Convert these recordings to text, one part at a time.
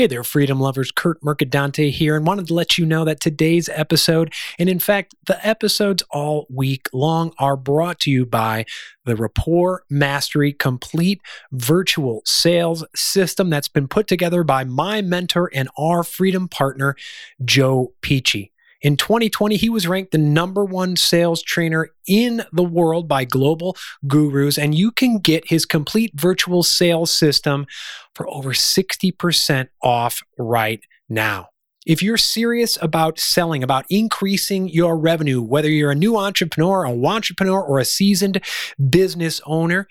Hey there, freedom lovers. Kurt Mercadante here, and wanted to let you know that today's episode, and in fact, the episodes all week long, are brought to you by the Rapport Mastery Complete Virtual Sales System that's been put together by my mentor and our freedom partner, Joe Pici. In 2020, he was ranked the number one sales trainer in the world by global gurus, and you can get his complete virtual sales system for over 60% off right now. If you're serious about selling, about increasing your revenue, whether you're a new entrepreneur, a entrepreneur, or a seasoned business owner,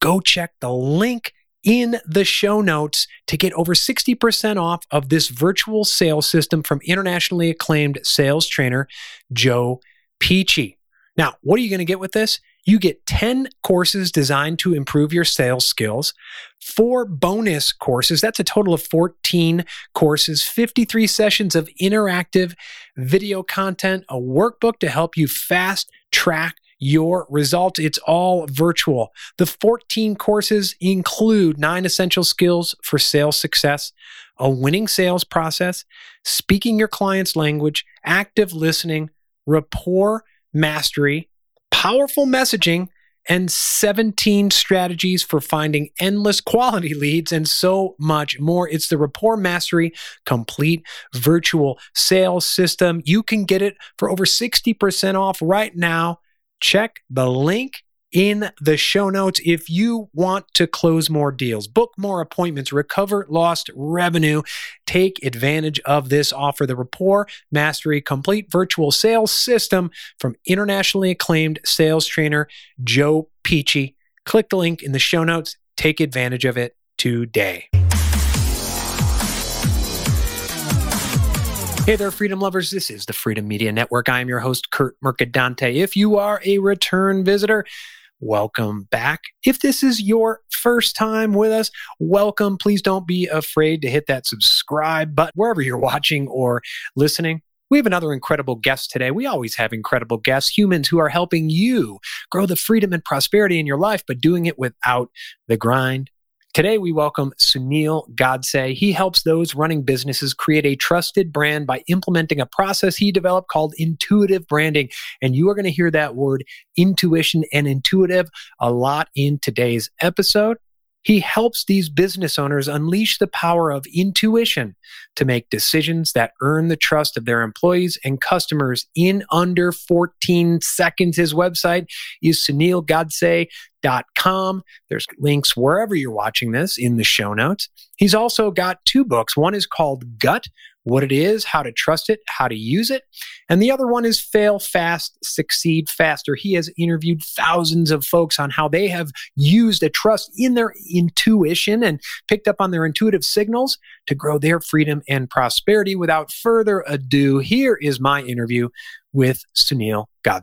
go check the link in the show notes to get over 60% off of this virtual sales system from internationally acclaimed sales trainer Joe Pici. Now, what are you going to get with this? You get 10 courses designed to improve your sales skills, four bonus courses. That's a total of 14 courses, 53 sessions of interactive video content, a workbook to help you fast track your results. It's all virtual. The 14 courses include nine essential skills for sales success, a winning sales process, speaking your client's language, active listening, rapport mastery, powerful messaging, and 17 strategies for finding endless quality leads and so much more. It's the Rapport Mastery Complete Virtual Sales System. You can get it for over 60% off right now check the link in the show notes if you want to close more deals, book more appointments, recover lost revenue. Take advantage of this offer the Rapport Mastery Complete Virtual Sales System from internationally acclaimed sales trainer Joe Pici. Click the link in the show notes. Take advantage of it today. Hey there, freedom lovers. This is the Freedom Media Network. I am your host, Kurt Mercadante. If you are a return visitor, welcome back. If this is your first time with us, welcome. Please don't be afraid to hit that subscribe button wherever you're watching or listening. We have another incredible guest today. We always have incredible guests, humans who are helping you grow the freedom and prosperity in your life, but doing it without the grind Today, we welcome Sunil Godse. He helps those running businesses create a trusted brand by implementing a process he developed called intuitive branding. And you are going to hear that word intuition and intuitive a lot in today's episode. He helps these business owners unleash the power of intuition to make decisions that earn the trust of their employees and customers in under 14 seconds. His website is sunilgodse.com. There's links wherever you're watching this in the show notes. He's also got two books. One is called Gut, what it is, how to trust it, how to use it. And the other one is Fail Fast, Succeed Faster. He has interviewed thousands of folks on how they have used a trust in their intuition and picked up on their intuitive signals to grow their freedom and prosperity. Without further ado, here is my interview with Sunil. Well,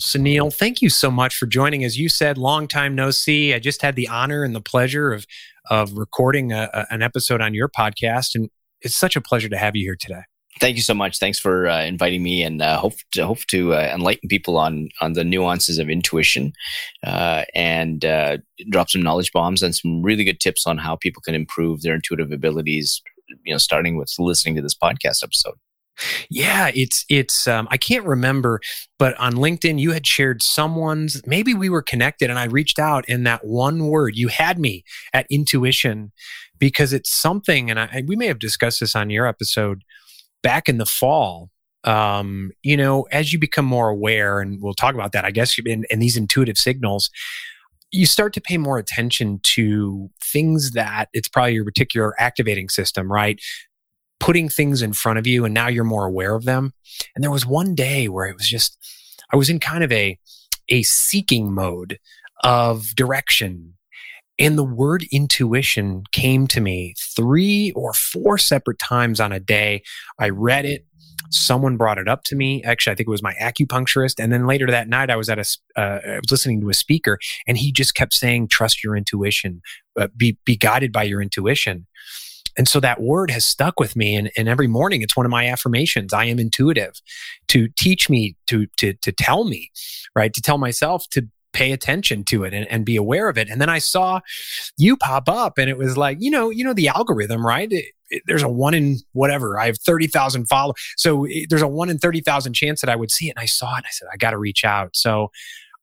Sunil, thank you so much for joining. As you said, long time no see. I just had the honor and the pleasure of of recording a, a, an episode on your podcast, and it's such a pleasure to have you here today. Thank you so much. Thanks for uh, inviting me, and uh, hope to hope to uh, enlighten people on on the nuances of intuition, uh, and uh, drop some knowledge bombs and some really good tips on how people can improve their intuitive abilities. You know, starting with listening to this podcast episode. Yeah, it's it's um, I can't remember, but on LinkedIn you had shared someone's maybe we were connected and I reached out in that one word you had me at intuition because it's something, and I, we may have discussed this on your episode back in the fall. Um, you know, as you become more aware, and we'll talk about that, I guess, in, in these intuitive signals, you start to pay more attention to things that it's probably your reticular activating system, right? Putting things in front of you, and now you're more aware of them. And there was one day where it was just, I was in kind of a a seeking mode of direction and the word intuition came to me three or four separate times on a day. I read it. Someone brought it up to me. Actually, I think it was my acupuncturist. And then later that night, I was at a, uh, listening to a speaker, and he just kept saying, "Trust your intuition. Uh, be be guided by your intuition." And so that word has stuck with me. And, and every morning, it's one of my affirmations. I am intuitive. To teach me, to to to tell me, right? To tell myself to pay attention to it and, and be aware of it. And then I saw you pop up and it was like, you know, you know, the algorithm, right? It, it, there's a one in whatever. I have 30,000 followers. So it, there's a one in 30,000 chance that I would see it. And I saw it and I said, I got to reach out. So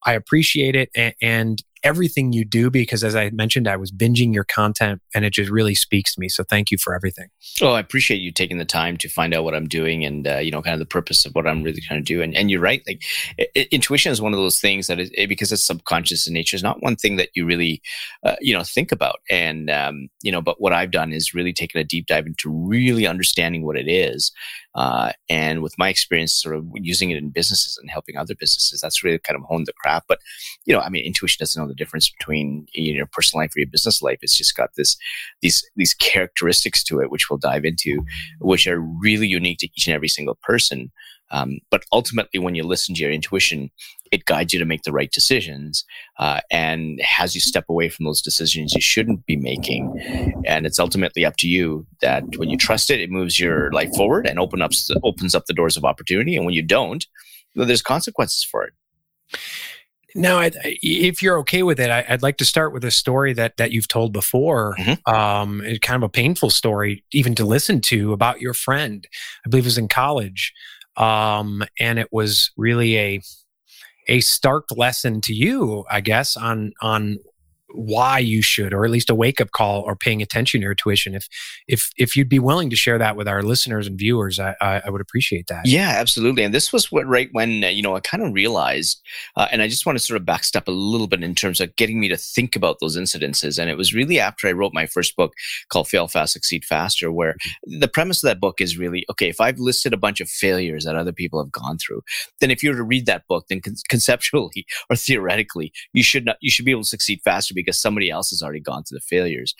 I appreciate it. And, and everything you do because as I mentioned, I was binging your content and it just really speaks to me. So thank you for everything. Oh, I appreciate you taking the time to find out what I'm doing and, uh, you know, kind of the purpose of what I'm really trying to do. And, and you're right. Like it, intuition is one of those things that is, because it's subconscious in nature is not one thing that you really, uh, you know, think about. And, um, you know, but what I've done is really taken a deep dive into really understanding what it is uh, and with my experience, sort of using it in businesses and helping other businesses, that's really kind of honed the craft. But you know, I mean, intuition doesn't know the difference between your personal life or your business life. It's just got this these these characteristics to it, which we'll dive into, which are really unique to each and every single person. Um, but ultimately, when you listen to your intuition, it guides you to make the right decisions uh, and has you step away from those decisions you shouldn't be making. And it's ultimately up to you that when you trust it, it moves your life forward and open up, opens up the doors of opportunity. And when you don't, there's consequences for it. Now, if you're okay with it, I'd like to start with a story that that you've told before. Mm-hmm. Um, kind of a painful story, even to listen to about your friend. I believe it was in college um, and it was really a a stark lesson to you, I guess, on on why you should, or at least a wake up call, or paying attention to your tuition. If if if you'd be willing to share that with our listeners and viewers, I I, I would appreciate that. Yeah, absolutely. And this was what right when uh, you know I kind of realized, uh, and I just want to sort of backstep a little bit in terms of getting me to think about those incidences. And it was really after I wrote my first book called Fail Fast, Succeed Faster, where mm-hmm. the premise of that book is really okay. If I've listed a bunch of failures that other people have gone through, then if you were to read that book, then con- conceptually or theoretically, you should not you should be able to succeed faster because somebody else has already gone through the failures.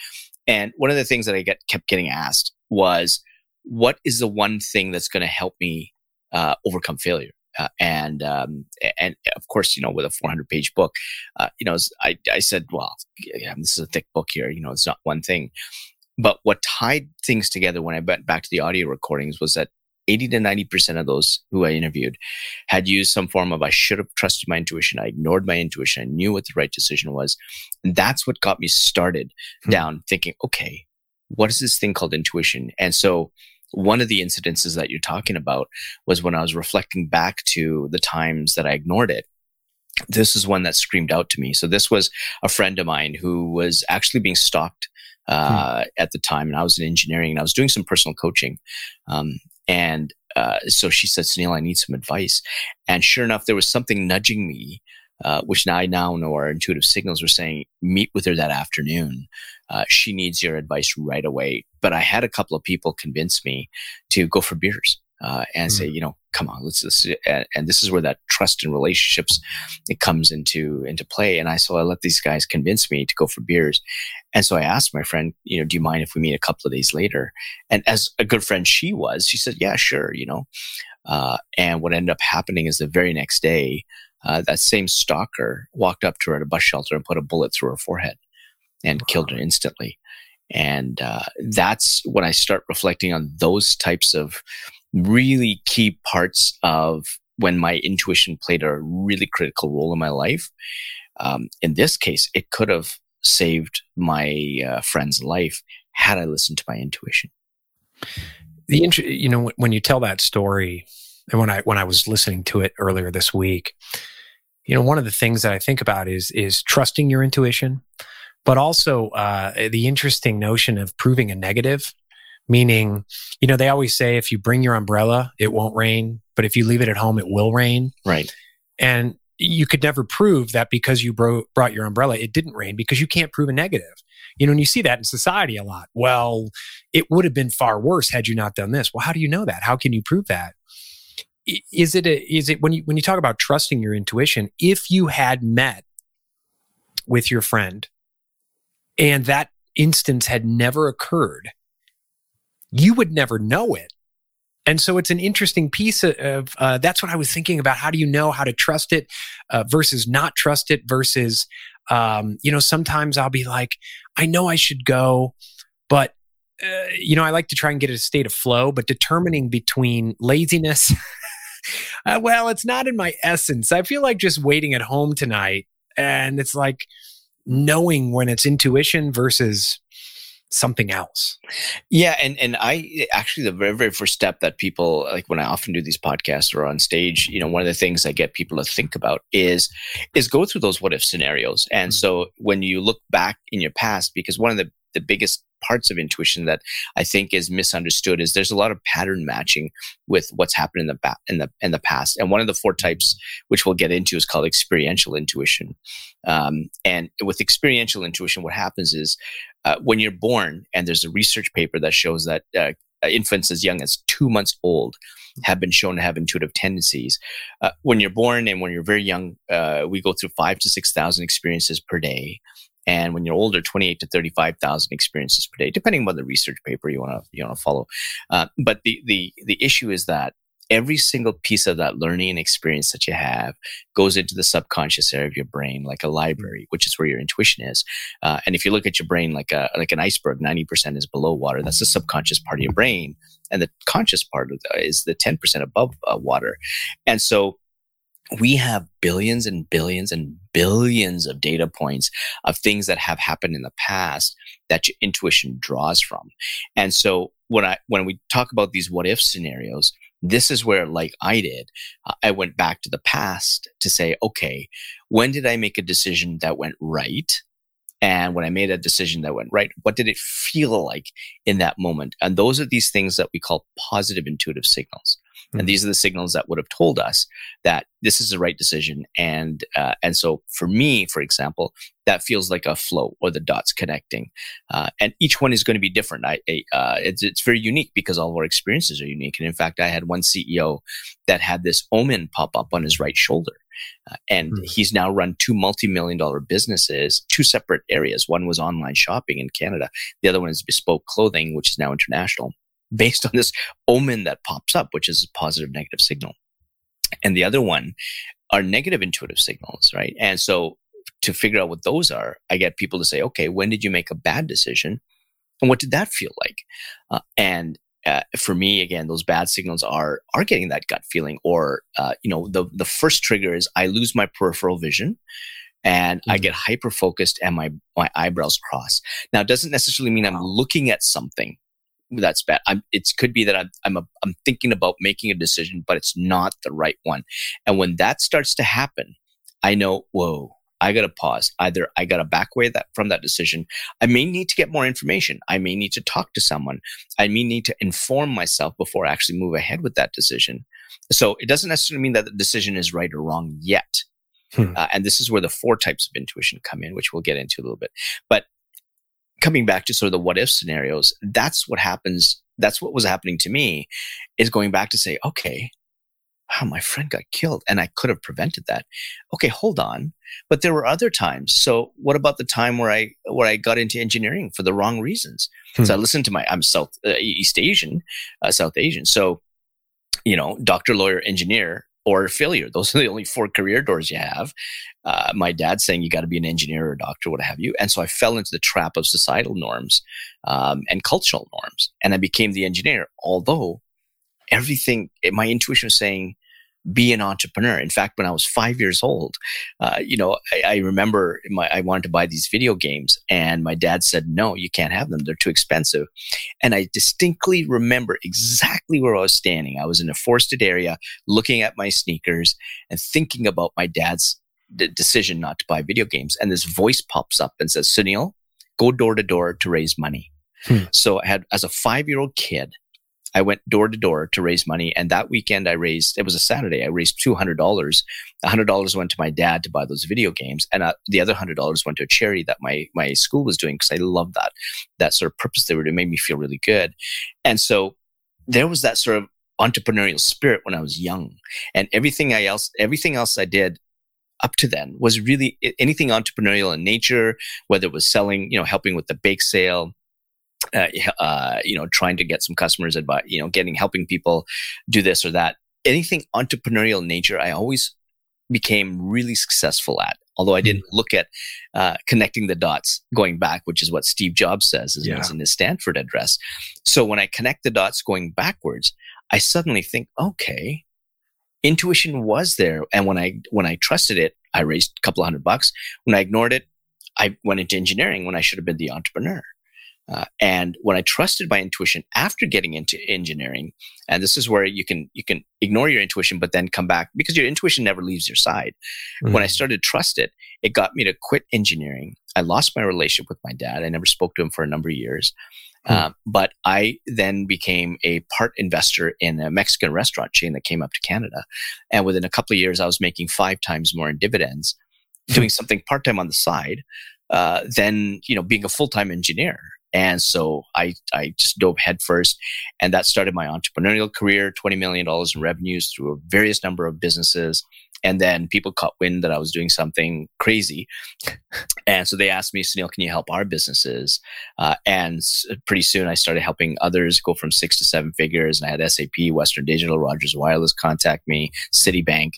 And one of the things that I get kept getting asked was, what is the one thing that's going to help me uh, overcome failure? Uh, and um, and of course, you know, with a 400 page book, uh, you know, I, I said, well, yeah, this is a thick book here. You know, it's not one thing. But what tied things together when I went back to the audio recordings was that 80 to 90% of those who I interviewed had used some form of I should have trusted my intuition. I ignored my intuition. I knew what the right decision was. And that's what got me started hmm. down thinking, okay, what is this thing called intuition? And so one of the incidences that you're talking about was when I was reflecting back to the times that I ignored it. This is one that screamed out to me. So this was a friend of mine who was actually being stalked uh, hmm. at the time, and I was in engineering, and I was doing some personal coaching. Um, and uh, so she said, Sunil, I need some advice. And sure enough, there was something nudging me, uh, which now I now know our intuitive signals were saying, meet with her that afternoon. Uh, she needs your advice right away. But I had a couple of people convince me to go for beers uh, and mm-hmm. say, you know, come on, let's, let's and, and, this is where that trust and relationships it comes into into play. And I so I let these guys convince me to go for beers, and so I asked my friend, you know, do you mind if we meet a couple of days later? And as a good friend she was, she said, yeah, sure, you know. Uh, and what ended up happening is the very next day, uh, that same stalker walked up to her at a bus shelter and put a bullet through her forehead and wow. killed her instantly. And uh, that's when I start reflecting on those types of really key parts of when my intuition played a really critical role in my life. Um, in this case, it could have saved my uh, friend's life had I listened to my intuition. The int- you know when you tell that story, and when I when I was listening to it earlier this week, you know one of the things that I think about is is trusting your intuition, but also uh, the interesting notion of proving a negative meaning, you know, they always say if you bring your umbrella, it won't rain, but if you leave it at home, it will rain. Right. And you could never prove that because you bro- brought your umbrella, it didn't rain because you can't prove a negative. You know, and you see that in society a lot. Well, it would have been far worse had you not done this. Well, how do you know that? How can you prove that? Is it a, is it when you when you talk about trusting your intuition? If you had met with your friend and that instance had never occurred, you would never know it. And so it's an interesting piece of, uh, that's what I was thinking about. How do you know how to trust it uh, versus not trust it versus, um, you know, sometimes I'll be like, I know I should go, but, uh, you know, I like to try and get a state of flow, but determining between laziness, uh, well, it's not in my essence. I feel like just waiting at home tonight and it's like knowing when it's intuition versus something else. Yeah, and and I actually the very very first step that people like when I often do these podcasts or on stage, you know, one of the things I get people to think about is is go through those what if scenarios. And mm-hmm. so when you look back in your past, because one of the the biggest parts of intuition that I think is misunderstood is there's a lot of pattern matching with what's happened in the ba- in the in the past. And one of the four types, which we'll get into, is called experiential intuition. Um, and with experiential intuition, what happens is uh, when you're born, and there's a research paper that shows that uh, infants as young as two months old have been shown to have intuitive tendencies. Uh, when you're born and when you're very young, uh, we go through five to 6,000 experiences per day and when you're older, 28 to 35,000 experiences per day, depending on what the research paper you want to you want to follow. Uh, but the the the issue is that every single piece of that learning and experience that you have goes into the subconscious area of your brain like a library which is where your intuition is. Uh, and if you look at your brain like a like an iceberg 90% is below water. That's the subconscious part of your brain. And the conscious part of the, is the 10% above uh, water. And so we have billions and billions and billions of data points of things that have happened in the past that your intuition draws from. And so when I when we talk about these what if scenarios, this is where like I did, I went back to the past to say, okay, when did I make a decision that went right? And when I made a decision that went right, what did it feel like in that moment? And those are these things that we call positive intuitive signals. Mm-hmm. And these are the signals that would have told us that this is the right decision. And uh, and so for me, for example, that feels like a flow or the dots connecting. Uh, and each one is going to be different. I, uh, it's, it's very unique because all of our experiences are unique. And in fact, I had one CEO that had this omen pop up on his right shoulder. Uh, and mm-hmm. he's now run two multi-million dollar businesses, two separate areas. One was online shopping in Canada. The other one is bespoke clothing, which is now international based on this omen that pops up, which is a positive negative signal. And the other one are negative intuitive signals, right? And so to figure out what those are, I get people to say, okay, when did you make a bad decision? And what did that feel like? Uh, and uh, for me, again, those bad signals are are getting that gut feeling, or uh, you know, the the first trigger is I lose my peripheral vision, and mm-hmm. I get hyper focused, and my my eyebrows cross. Now, it doesn't necessarily mean I'm looking at something that's bad. I'm, it could be that I'm, I'm, a, I'm thinking about making a decision, but it's not the right one. And when that starts to happen, I know, whoa, I got to pause. Either I got to back away that from that decision. I may need to get more information. I may need to talk to someone. I may need to inform myself before I actually move ahead with that decision. So it doesn't necessarily mean that the decision is right or wrong yet. Hmm. Uh, and this is where the four types of intuition come in, which we'll get into a little bit. But coming back to sort of the what if scenarios, that's what happens. That's what was happening to me is going back to say, okay, wow, my friend got killed and I could have prevented that. Okay, hold on. But there were other times. So what about the time where I, where I got into engineering for the wrong reasons? Hmm. So I listened to my, I'm South, uh, East Asian, uh, South Asian. So, you know, doctor, lawyer, engineer, or failure. Those are the only four career doors you have. Uh, my dad saying you got to be an engineer or a doctor, what have you. And so I fell into the trap of societal norms um, and cultural norms, and I became the engineer. Although everything, my intuition was saying, be an entrepreneur. In fact, when I was five years old, uh, you know, I, I remember my, I wanted to buy these video games, and my dad said, "No, you can't have them; they're too expensive." And I distinctly remember exactly where I was standing. I was in a forested area, looking at my sneakers and thinking about my dad's d- decision not to buy video games. And this voice pops up and says, "Sunil, go door to door to raise money." Hmm. So I had, as a five-year-old kid, I went door to door to raise money. And that weekend I raised, it was a Saturday, I raised $200. $100 went to my dad to buy those video games. And uh, the other $100 went to a charity that my, my school was doing because I loved that, that sort of purpose they were doing made me feel really good. And so there was that sort of entrepreneurial spirit when I was young and everything I else, everything else I did up to then was really anything entrepreneurial in nature, whether it was selling, you know, helping with the bake sale, uh, uh, you know, trying to get some customers advice, you know, getting helping people do this or that. Anything entrepreneurial nature, I always became really successful at. Although I didn't mm-hmm. look at uh, connecting the dots going back, which is what Steve Jobs says yeah. in his Stanford address. So when I connect the dots going backwards, I suddenly think, okay, intuition was there, and when I when I trusted it, I raised a couple hundred bucks. When I ignored it, I went into engineering when I should have been the entrepreneur. Uh, and when I trusted my intuition after getting into engineering, and this is where you can you can ignore your intuition, but then come back because your intuition never leaves your side. Mm-hmm. When I started to trust it, it got me to quit engineering. I lost my relationship with my dad. I never spoke to him for a number of years. Mm-hmm. but I then became a part investor in a Mexican restaurant chain that came up to Canada. And within a couple of years, I was making five times more in dividends, hmm. doing something part time on the side, uh, than you know being a full time engineer. And so I, I just dove headfirst and that started my entrepreneurial career, $20 million in revenues through a various number of businesses. And then people caught wind that I was doing something crazy. And so they asked me, Sunil, can you help our businesses? Uh, and pretty soon I started helping others go from six to seven figures. And I had SAP, Western Digital, Rogers Wireless contact me, Citibank.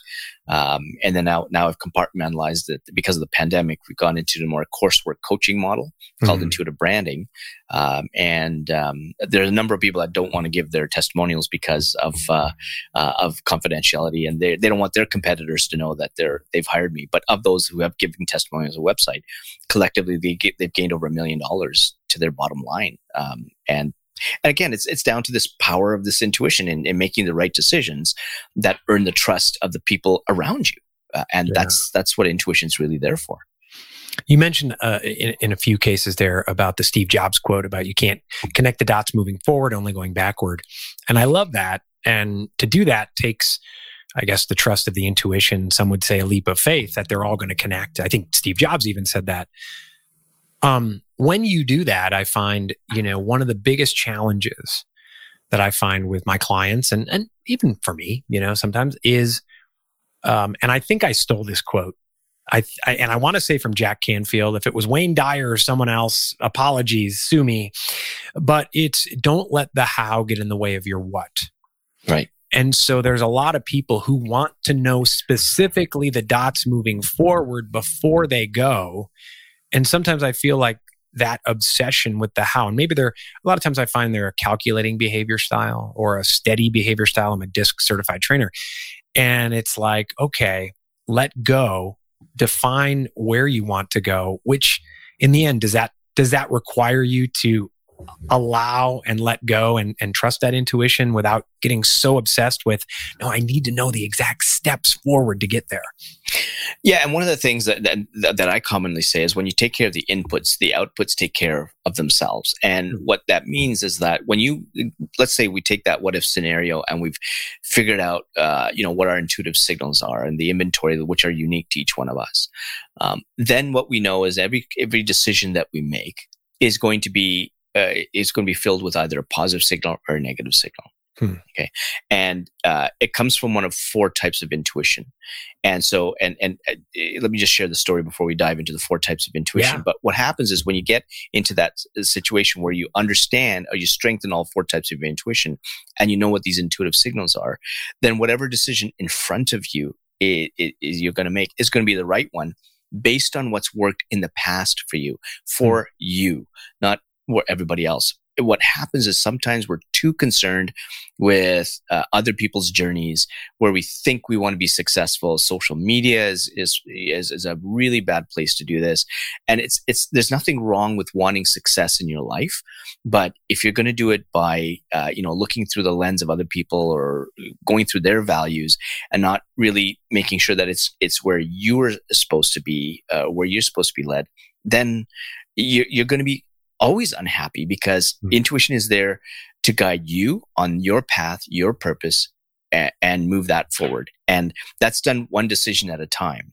Um, and then now, now I've compartmentalized it because of the pandemic. We've gone into the more coursework coaching model called mm-hmm. intuitive branding. Um, and um, there's a number of people that don't want to give their testimonials because of uh, uh, of confidentiality, and they, they don't want their competitors to know that they're they've hired me. But of those who have given testimonials on a website, collectively they get, they've gained over a million dollars to their bottom line. Um, and and again, it's it's down to this power of this intuition in, in making the right decisions that earn the trust of the people around you, uh, and yeah. that's that's what intuition is really there for. You mentioned uh, in, in, a few cases there about the Steve Jobs quote about you can't connect the dots moving forward, only going backward. And I love that. And to do that takes, I guess, the trust of the intuition. Some would say a leap of faith that they're all going to connect. I think Steve Jobs even said that. Um, when you do that, I find, you know, one of the biggest challenges that I find with my clients and, and even for me, you know, sometimes is, um, and I think I stole this quote. I, I and I want to say from Jack Canfield, if it was Wayne Dyer or someone else, apologies, sue me. But it's don't let the how get in the way of your what. Right. And so there's a lot of people who want to know specifically the dots moving forward before they go. And sometimes I feel like that obsession with the how. And maybe they're a lot of times I find they're a calculating behavior style or a steady behavior style. I'm a DISC certified trainer. And it's like, okay, let go, define where you want to go, which in the end, does that does that require you to allow and let go and, and trust that intuition without getting so obsessed with no i need to know the exact steps forward to get there yeah and one of the things that, that, that i commonly say is when you take care of the inputs the outputs take care of themselves and mm-hmm. what that means is that when you let's say we take that what if scenario and we've figured out uh, you know what our intuitive signals are and the inventory which are unique to each one of us um, then what we know is every every decision that we make is going to be uh, is going to be filled with either a positive signal or a negative signal. Hmm. Okay, and uh, it comes from one of four types of intuition, and so and and uh, let me just share the story before we dive into the four types of intuition. Yeah. But what happens is when you get into that situation where you understand or you strengthen all four types of intuition, and you know what these intuitive signals are, then whatever decision in front of you it, it, it, you're going to make is going to be the right one based on what's worked in the past for you, for hmm. you, not or everybody else. What happens is sometimes we're too concerned with uh, other people's journeys where we think we want to be successful. Social media is, is, is, is a really bad place to do this. And it's, it's, there's nothing wrong with wanting success in your life. But if you're going to do it by, uh, you know, looking through the lens of other people or going through their values and not really making sure that it's, it's where you're supposed to be, uh, where you're supposed to be led, then you're going to be always unhappy because mm-hmm. intuition is there to guide you on your path, your purpose, a- and move that forward. And that's done one decision at a time.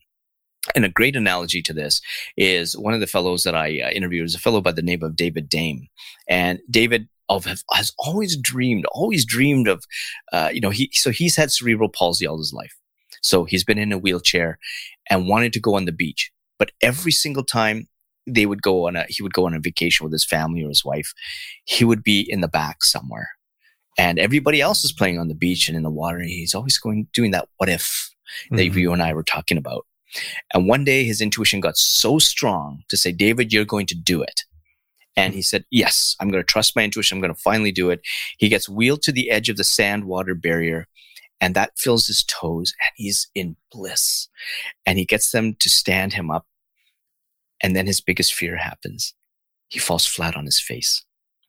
And a great analogy to this is one of the fellows that I uh, interviewed is a fellow by the name of David Dame. And David of has always dreamed, always dreamed of, uh, you know, he so he's had cerebral palsy all his life. So he's been in a wheelchair and wanted to go on the beach. But every single time they would go on a he would go on a vacation with his family or his wife. He would be in the back somewhere. And everybody else is playing on the beach and in the water and he's always going doing that what if mm-hmm. that you and i were talking about. And one day his intuition got so strong to say david you're going to do it. And he said yes i'm going to trust my intuition. I'm going to finally do it. He gets wheeled to the edge of the sand water barrier and that fills his toes and he's in bliss. And he gets them to stand him up and then his biggest fear happens. He falls flat on his face.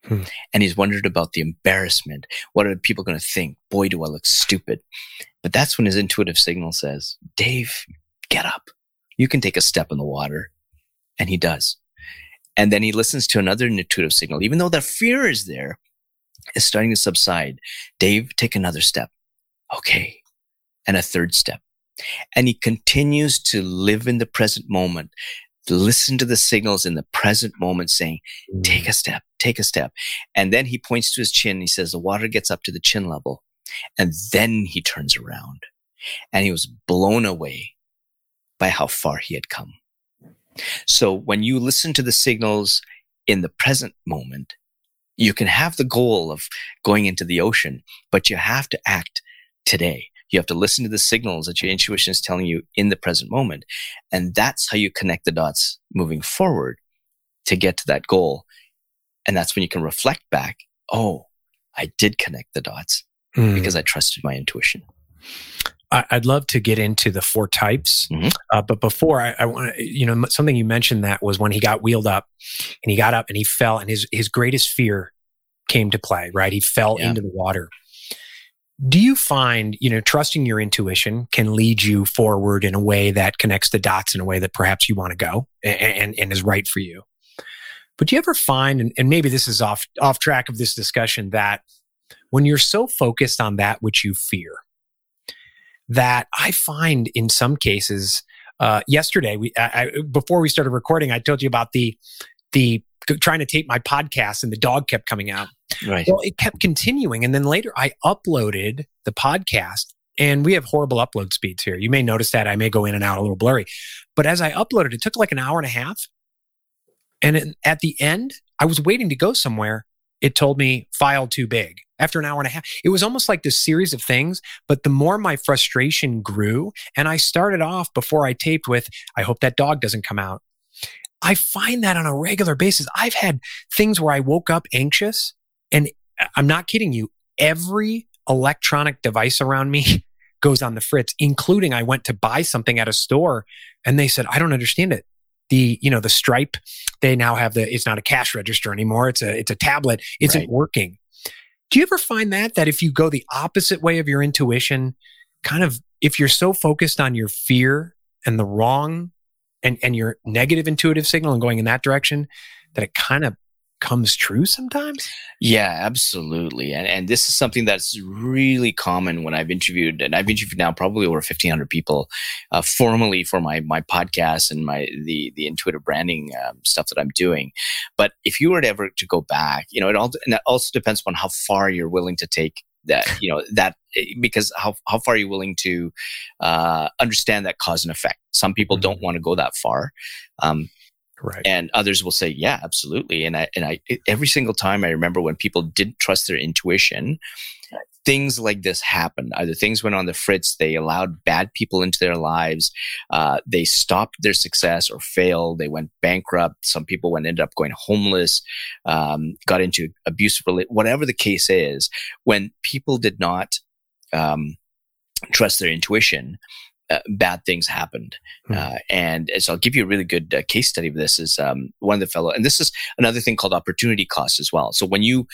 Hmm. and he's wondered about the embarrassment. What are people going to think? Boy do i look stupid. But that's when his intuitive signal says dave get up. You can take a step in the water. And he does. And then he listens to another intuitive signal. Even though the fear is there is starting to subside. Dave take another step. Okay, and a third step. And he continues to live in the present moment, listen to the signals in the present moment saying, mm. take a step, take a step. And then he points to his chin. He says, the water gets up to the chin level. And then he turns around and he was blown away by how far he had come. So when you listen to the signals in the present moment, you can have the goal of going into the ocean, but you have to act today. You have to listen to the signals that your intuition is telling you in the present moment. And that's how you connect the dots moving forward to get to that goal. And that's when you can reflect back. Oh, I did connect the dots mm. because I trusted my intuition. I'd love to get into the four types, mm-hmm. uh, but before I, I want to, you know, something you mentioned that was when he got wheeled up, and he got up and he fell, and his his greatest fear came to play. Right, he fell yeah. into the water, do you find, you know, trusting your intuition can lead you forward in a way that connects the dots in a way that perhaps you want to go and, and, and is right for you? But do you ever find, and, and maybe this is off off track of this discussion, that when you're so focused on that which you fear, that I find in some cases, uh, yesterday we I, I, before we started recording, I told you about the the trying to tape my podcast and the dog kept coming out. Right. Well, it kept continuing. And then later I uploaded the podcast and we have horrible upload speeds here. You may notice that I may go in and out a little blurry. But as I uploaded, it took like an hour and a half. And at the end, I was waiting to go somewhere. It told me file too big after an hour and a half. It was almost like this series of things. But the more my frustration grew, and I started off before I taped with, I hope that dog doesn't come out. I find that on a regular basis. I've had things where I woke up anxious and I'm not kidding you. Every electronic device around me goes on the fritz, including I went to buy something at a store and they said, I don't understand it. The, you know, the stripe, they now have the, it's not a cash register anymore. It's a, it's a tablet. Isn't right. working. Do you ever find that, that if you go the opposite way of your intuition, kind of, if you're so focused on your fear and the wrong and, and your negative intuitive signal and going in that direction, that it kind of comes true sometimes? Yeah, absolutely. And and this is something that's really common when I've interviewed, and I've interviewed now probably over fifteen hundred people, uh, formally for my my podcast and my the the intuitive branding um, stuff that I'm doing. But if you were to ever to go back, you know, it all and that also depends on how far you're willing to take that you know that eh, because how, how far are you willing to uh, understand that cause and effect some people mm-hmm. don't want to go that far um, Right. And others will say, yeah, absolutely. And I, and I, every single time I remember when people didn't trust their intuition, things like this happened. Either things went on the fritz, they allowed bad people into their lives, uh, they stopped their success or failed, they went bankrupt. Some people went ended up going homeless, um, got into abusive, whatever the case is. When people did not um, trust their intuition, uh, bad things happened. Hmm. Uh, and so I'll give you a really good uh, case study of this is um, one of the fellow, and this is another thing called opportunity cost as well. So when you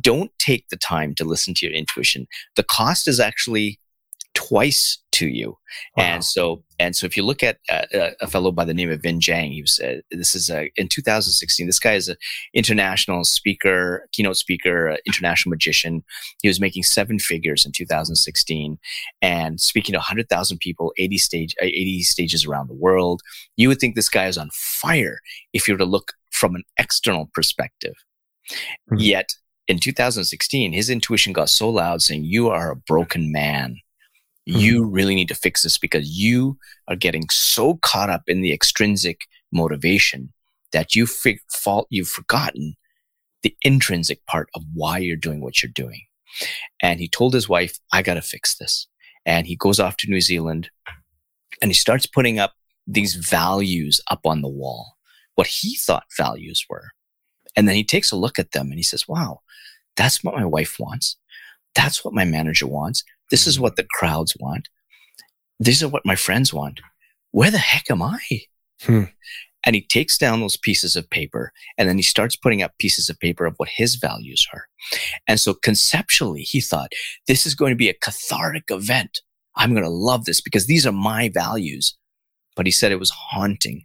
don't take the time to listen to your intuition, the cost is actually twice to you. Wow. And so, and so if you look at uh, a fellow by the name of Vinh Giang, he was, uh, this is uh, in 2016, this guy is an international speaker, keynote speaker, uh, international magician. He was making seven figures in 2016 and speaking to 100,000 people, 80 stage, uh, 80 stages around the world. You would think this guy is on fire if you were to look from an external perspective. Mm-hmm. Yet in 2016, his intuition got so loud saying, you are a broken man you mm-hmm. really need to fix this because you are getting so caught up in the extrinsic motivation that you fig- fault you've forgotten the intrinsic part of why you're doing what you're doing. And he told his wife, I got to fix this. And he goes off to New Zealand and he starts putting up these values up on the wall, what he thought values were. And then he takes a look at them and he says, wow, that's what my wife wants. That's what my manager wants. This is what the crowds want. These are what my friends want. Where the heck am I? Hmm. And he takes down those pieces of paper and then he starts putting up pieces of paper of what his values are. And so conceptually, he thought, this is going to be a cathartic event. I'm going to love this because these are my values. But he said it was haunting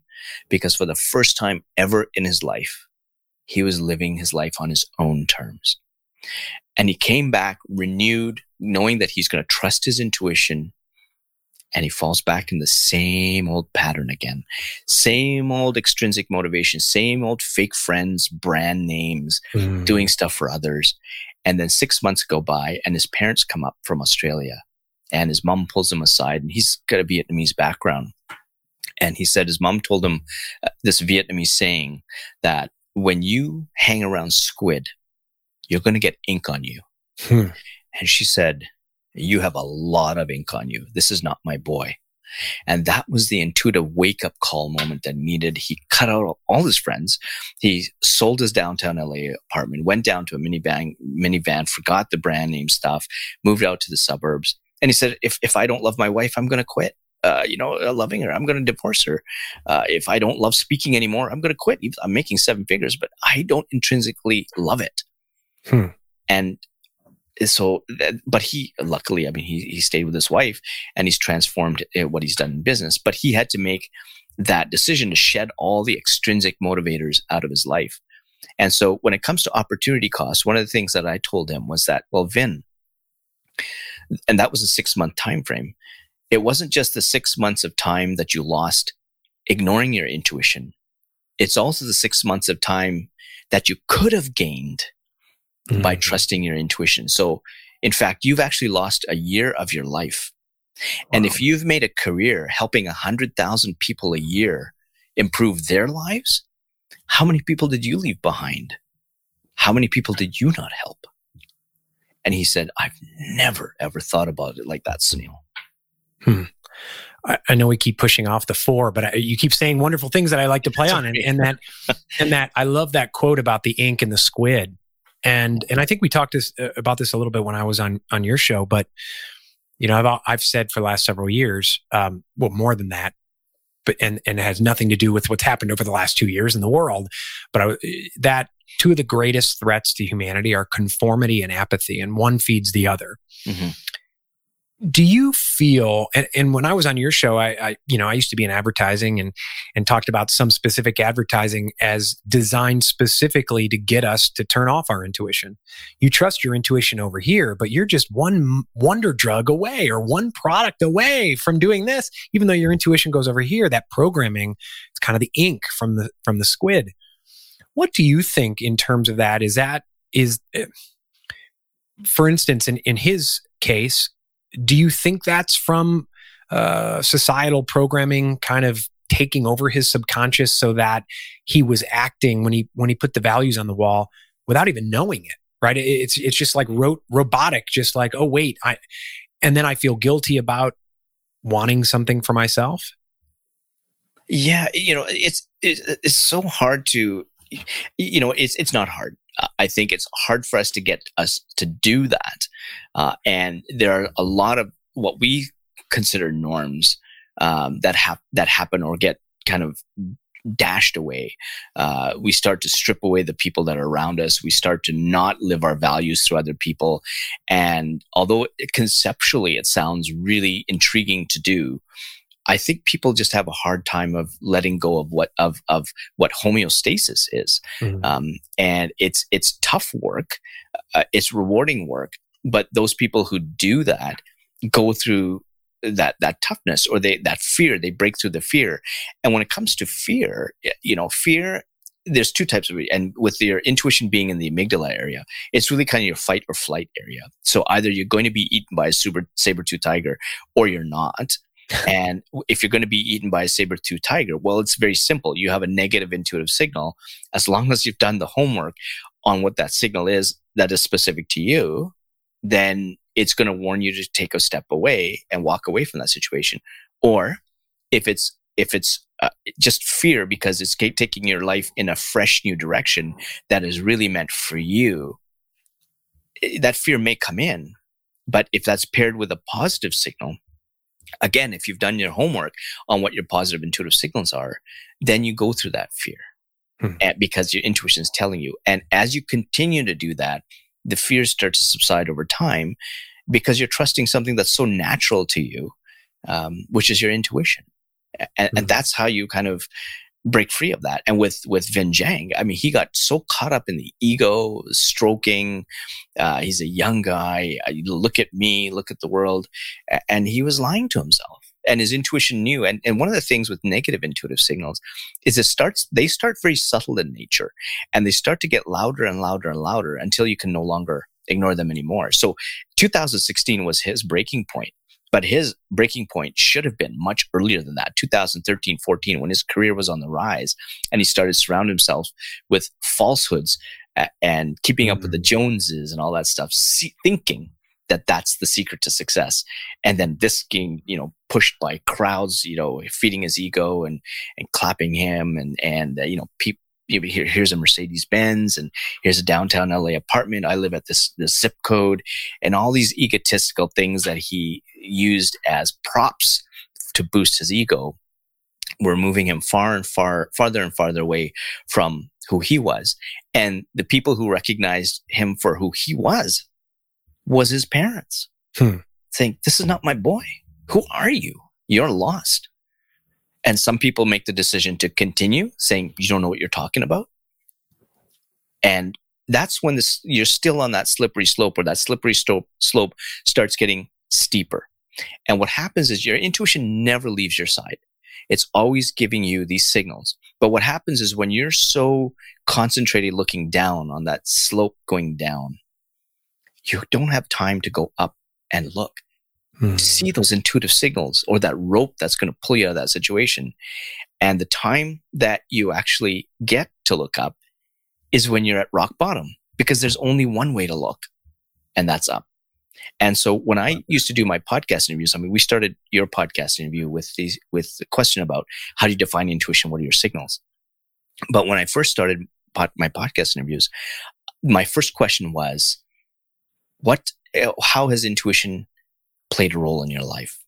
because for the first time ever in his life, he was living his life on his own terms. And he came back renewed, knowing that he's going to trust his intuition. And he falls back in the same old pattern again. Same old extrinsic motivation, same old fake friends, brand names, mm. doing stuff for others. And then six months go by and his parents come up from Australia and his mom pulls him aside and he's got a Vietnamese background. And he said his mom told him uh, this Vietnamese saying that when you hang around squid, you're going to get ink on you. Hmm. And she said, You have a lot of ink on you. This is not my boy. And that was the intuitive wake up call moment that needed. He cut out all his friends. He sold his downtown LA apartment, went down to a minivan, minivan, forgot the brand name stuff, moved out to the suburbs. And he said, if, if I don't love my wife, I'm going to quit. Uh, you know, uh, loving her. I'm going to divorce her. Uh, if I don't love speaking anymore, I'm going to quit. I'm making seven figures, but I don't intrinsically love it. Hmm. And so, but he, luckily, I mean, he, he stayed with his wife and he's transformed uh, what he's done in business, but he had to make that decision to shed all the extrinsic motivators out of his life. And so when it comes to opportunity cost, one of the things that I told him was that, well, Vinh, and that was a six month time frame. It wasn't just the six months of time that you lost ignoring your intuition. It's also the six months of time that you could have gained mm-hmm. by trusting your intuition. So, in fact, you've actually lost a year of your life. Wow. And if you've made a career helping 100,000 people a year improve their lives, how many people did you leave behind? How many people did you not help? And he said, I've never, ever thought about it like that, Sunil. Hmm. I, I, know we keep pushing off the four, but I, you keep saying wonderful things that I like to play on. And, and that, and that I love that quote about the ink and the squid. And, and I think we talked this, uh, about this a little bit when I was on, on your show, but you know, I've, I've said for the last several years, um, well, more than that, but, and, and it has nothing to do with what's happened over the last two years in the world. But I, that two of the greatest threats to humanity are conformity and apathy, and one feeds the other. Mm-hmm. Do you feel, and, and, when I was on your show, I, I, you know, I used to be in advertising and and talked about some specific advertising as designed specifically to get us to turn off our intuition. You trust your intuition over here, but you're just one wonder drug away or one product away from doing this. Even though your intuition goes over here, that programming is kind of the ink from the from the squid. What do you think in terms of that? Is that is eh, for instance, in, in his case, do you think that's from uh, societal programming kind of taking over his subconscious so that he was acting when he when he put the values on the wall without even knowing it right? It's it's just like ro- robotic just like oh wait i and then i feel guilty about wanting something for myself? Yeah you know it's it's, it's so hard to you know, it's it's not hard. I think it's hard for us to get us to do that, uh, and there are a lot of what we consider norms um, that have that happen or get kind of dashed away. Uh, we start to strip away the people that are around us. We start to not live our values through other people. And although conceptually it sounds really intriguing to do, I think people just have a hard time of letting go of what of of what homeostasis is, mm-hmm. um, and it's it's tough work, uh, it's rewarding work. But those people who do that go through that that toughness or they that fear. They break through the fear, and when it comes to fear, you know, fear. There's two types of and with your intuition being in the amygdala area, it's really kind of your fight or flight area. So either you're going to be eaten by a super saber tooth tiger, or you're not and if you're going to be eaten by a saber tooth tiger, well, it's very simple. You have a negative intuitive signal. As long as you've done the homework on what that signal is that is specific to you, then it's going to warn you to take a step away and walk away from that situation. Or if it's if it's uh, just fear because it's taking your life in a fresh new direction that is really meant for you, eh, that fear may come in, But if that's paired with a positive signal, again, if you've done your homework on what your positive intuitive signals are, then you go through that fear hmm. because your intuition is telling you. And as you continue to do that, the fear starts to subside over time because you're trusting something that's so natural to you, um, which is your intuition. And, mm-hmm. and, hmm. that's how you kind of break free of that. And with with Vinh Giang, I mean, he got so caught up in the ego, stroking. Uh, he's a young guy. Look at me, look at the world, and he was lying to himself. And his intuition knew. And, and one of the things with negative intuitive signals is it starts, they start very subtle in nature and they start to get louder and louder and louder until you can no longer ignore them anymore. So 2016 was his breaking point. But his breaking point should have been much earlier than that, 2013, 14, when his career was on the rise and he started surrounding himself with falsehoods and keeping up with the mm-hmm. Joneses and all that stuff, thinking that that's the secret to success. And then this getting, you know, pushed by crowds, you know, feeding his ego and, and clapping him and, and, uh, you know, people, here, here's a Mercedes Benz and here's a downtown LA apartment. I live at this, this zip code and all these egotistical things that he used as props to boost his ego were moving him far and far, farther and farther away from who he was. And the people who recognized him for who he was was his parents hmm. saying, this is not my boy. Who are you? You're lost. And some people make the decision to continue saying, you don't know what you're talking about. And that's when this, you're still on that slippery slope or that slippery slope, slope starts getting steeper. And what happens is your intuition never leaves your side. It's always giving you these signals. But what happens is when you're so concentrated looking down on that slope going down, you don't have time to go up and look to see those intuitive signals or that rope that's going to pull you out of that situation. And the time that you actually get to look up is when you're at rock bottom because there's only one way to look and that's up. And so when I used to do my podcast interviews, I mean, we started your podcast interview with these, with the question about how do you define intuition? What are your signals? But when I first started my podcast interviews, my first question was, what, eh, how has intuition played a role in your life.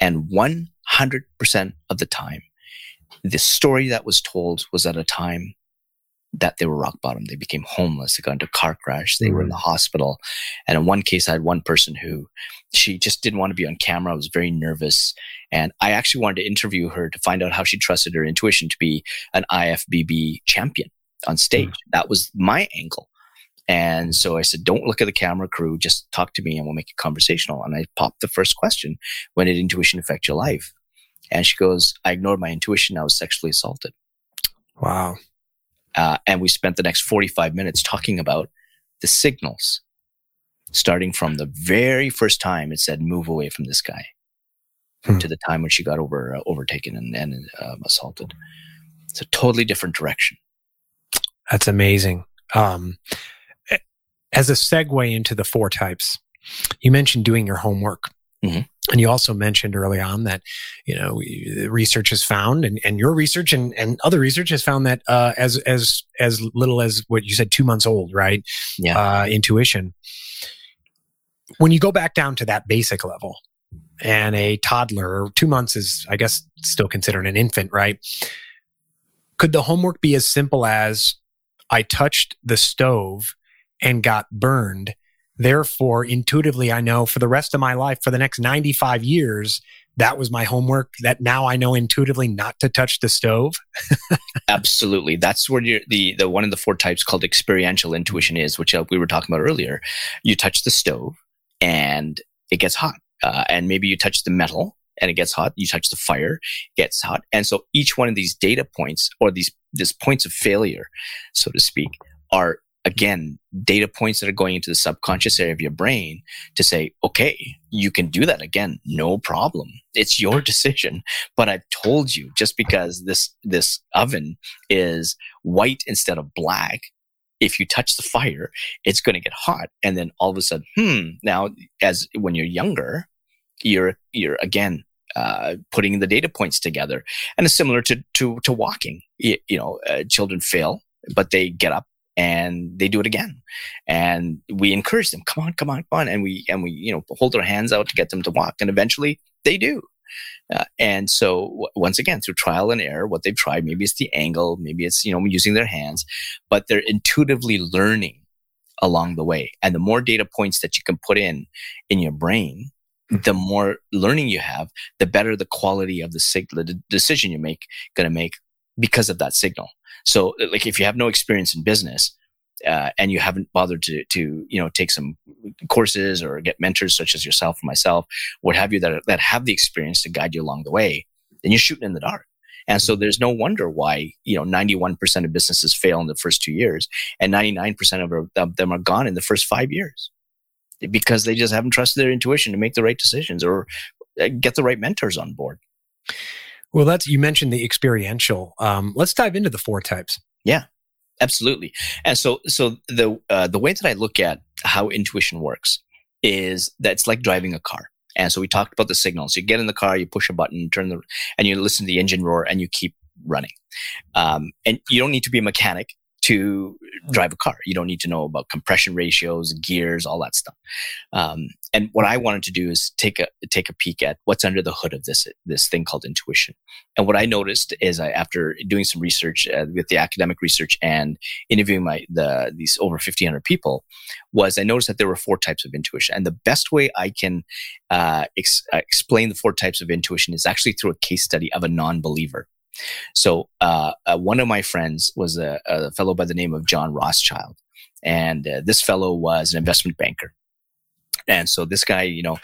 And 100% of the time, the story that was told was at a time that they were rock bottom. They became homeless. They got into a car crash. They mm-hmm. were in the hospital. And in one case, I had one person who she just didn't want to be on camera. I was very nervous. And I actually wanted to interview her to find out how she trusted her intuition to be an IFBB champion on stage. Mm-hmm. That was my angle. And so I said, don't look at the camera crew, just talk to me and we'll make it conversational. And I popped the first question, when did intuition affect your life? And she goes, I ignored my intuition. I was sexually assaulted. Wow. Uh, and we spent the next 45 minutes talking about the signals, starting from the very first time it said, move away from this guy hmm. to the time when she got over, uh, overtaken and, and um, assaulted. It's a totally different direction. That's amazing. Um, as a segue into the four types, you mentioned doing your homework. Mm-hmm. And you also mentioned early on that, you know, research has found, and, and your research and, and other research has found that uh, as as as little as what you said, two months old, right? Yeah. Uh, intuition. When you go back down to that basic level, and a toddler, two months is, I guess, still considered an infant, right? Could the homework be as simple as I touched the stove and got burned. Therefore, intuitively, I know for the rest of my life, for the next 95 years, that was my homework that now I know intuitively not to touch the stove. Absolutely. That's where the, the one of the four types called experiential intuition is, which uh, we were talking about earlier. You touch the stove and it gets hot. Uh, and maybe you touch the metal and it gets hot. You touch the fire, gets hot. And so each one of these data points or these, these points of failure, so to speak, are again, data points that are going into the subconscious area of your brain to say, okay, you can do that again. No problem. It's your decision. But I've told you just because this, this oven is white instead of black, if you touch the fire, it's going to get hot. And then all of a sudden, hmm, now as when you're younger, you're, you're again, uh, putting the data points together. And it's similar to, to, to walking. You, you know, uh, children fail, but they get up and they do it again. And we encourage them come on come on come on. And we and we you know hold our hands out to get them to walk and eventually they do. Uh, and so w- once again through trial and error what they've tried maybe it's the angle maybe it's you know using their hands but they're intuitively learning along the way. And the more data points that you can put in in your brain mm-hmm. the more learning you have the better the quality of the, sig- the decision you make going to make because of that signal so, like, if you have no experience in business, uh, and you haven't bothered to, to, you know, take some courses or get mentors such as yourself or myself, what have you, that, that have the experience to guide you along the way, then you're shooting in the dark. And so there's no wonder why, you know, 91% of businesses fail in the first two years and 99% of them are gone in the first five years because they just haven't trusted their intuition to make the right decisions or uh, get the right mentors on board. Well, that's you mentioned the experiential. Um, let's dive into the four types. Yeah, absolutely. And so, so the uh, the way that I look at how intuition works is that it's like driving a car. And so we talked about the signals. You get in the car, you push a button, turn the, and you listen to the engine roar, and you keep running. Um, and you don't need to be a mechanic to drive a car. You don't need to know about compression ratios, gears, all that stuff. Um, and what I wanted to do is take a take a peek at what's under the hood of this this thing called intuition. And what I noticed is, I, after doing some research uh, with the academic research and interviewing my the these over fifteen hundred people, was I noticed that there were four types of intuition. And the best way I can uh, ex- uh, explain the four types of intuition is actually through a case study of a non-believer. So uh, uh, one of my friends was a, a, fellow by the name of John Rothschild, and uh, this fellow was an investment banker. And so this guy, you know,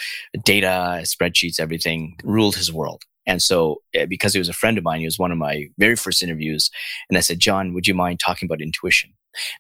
data, spreadsheets, everything ruled his world. And so, uh, because he was a friend of mine, he was one of my very first interviews. And I said, John, would you mind talking about intuition?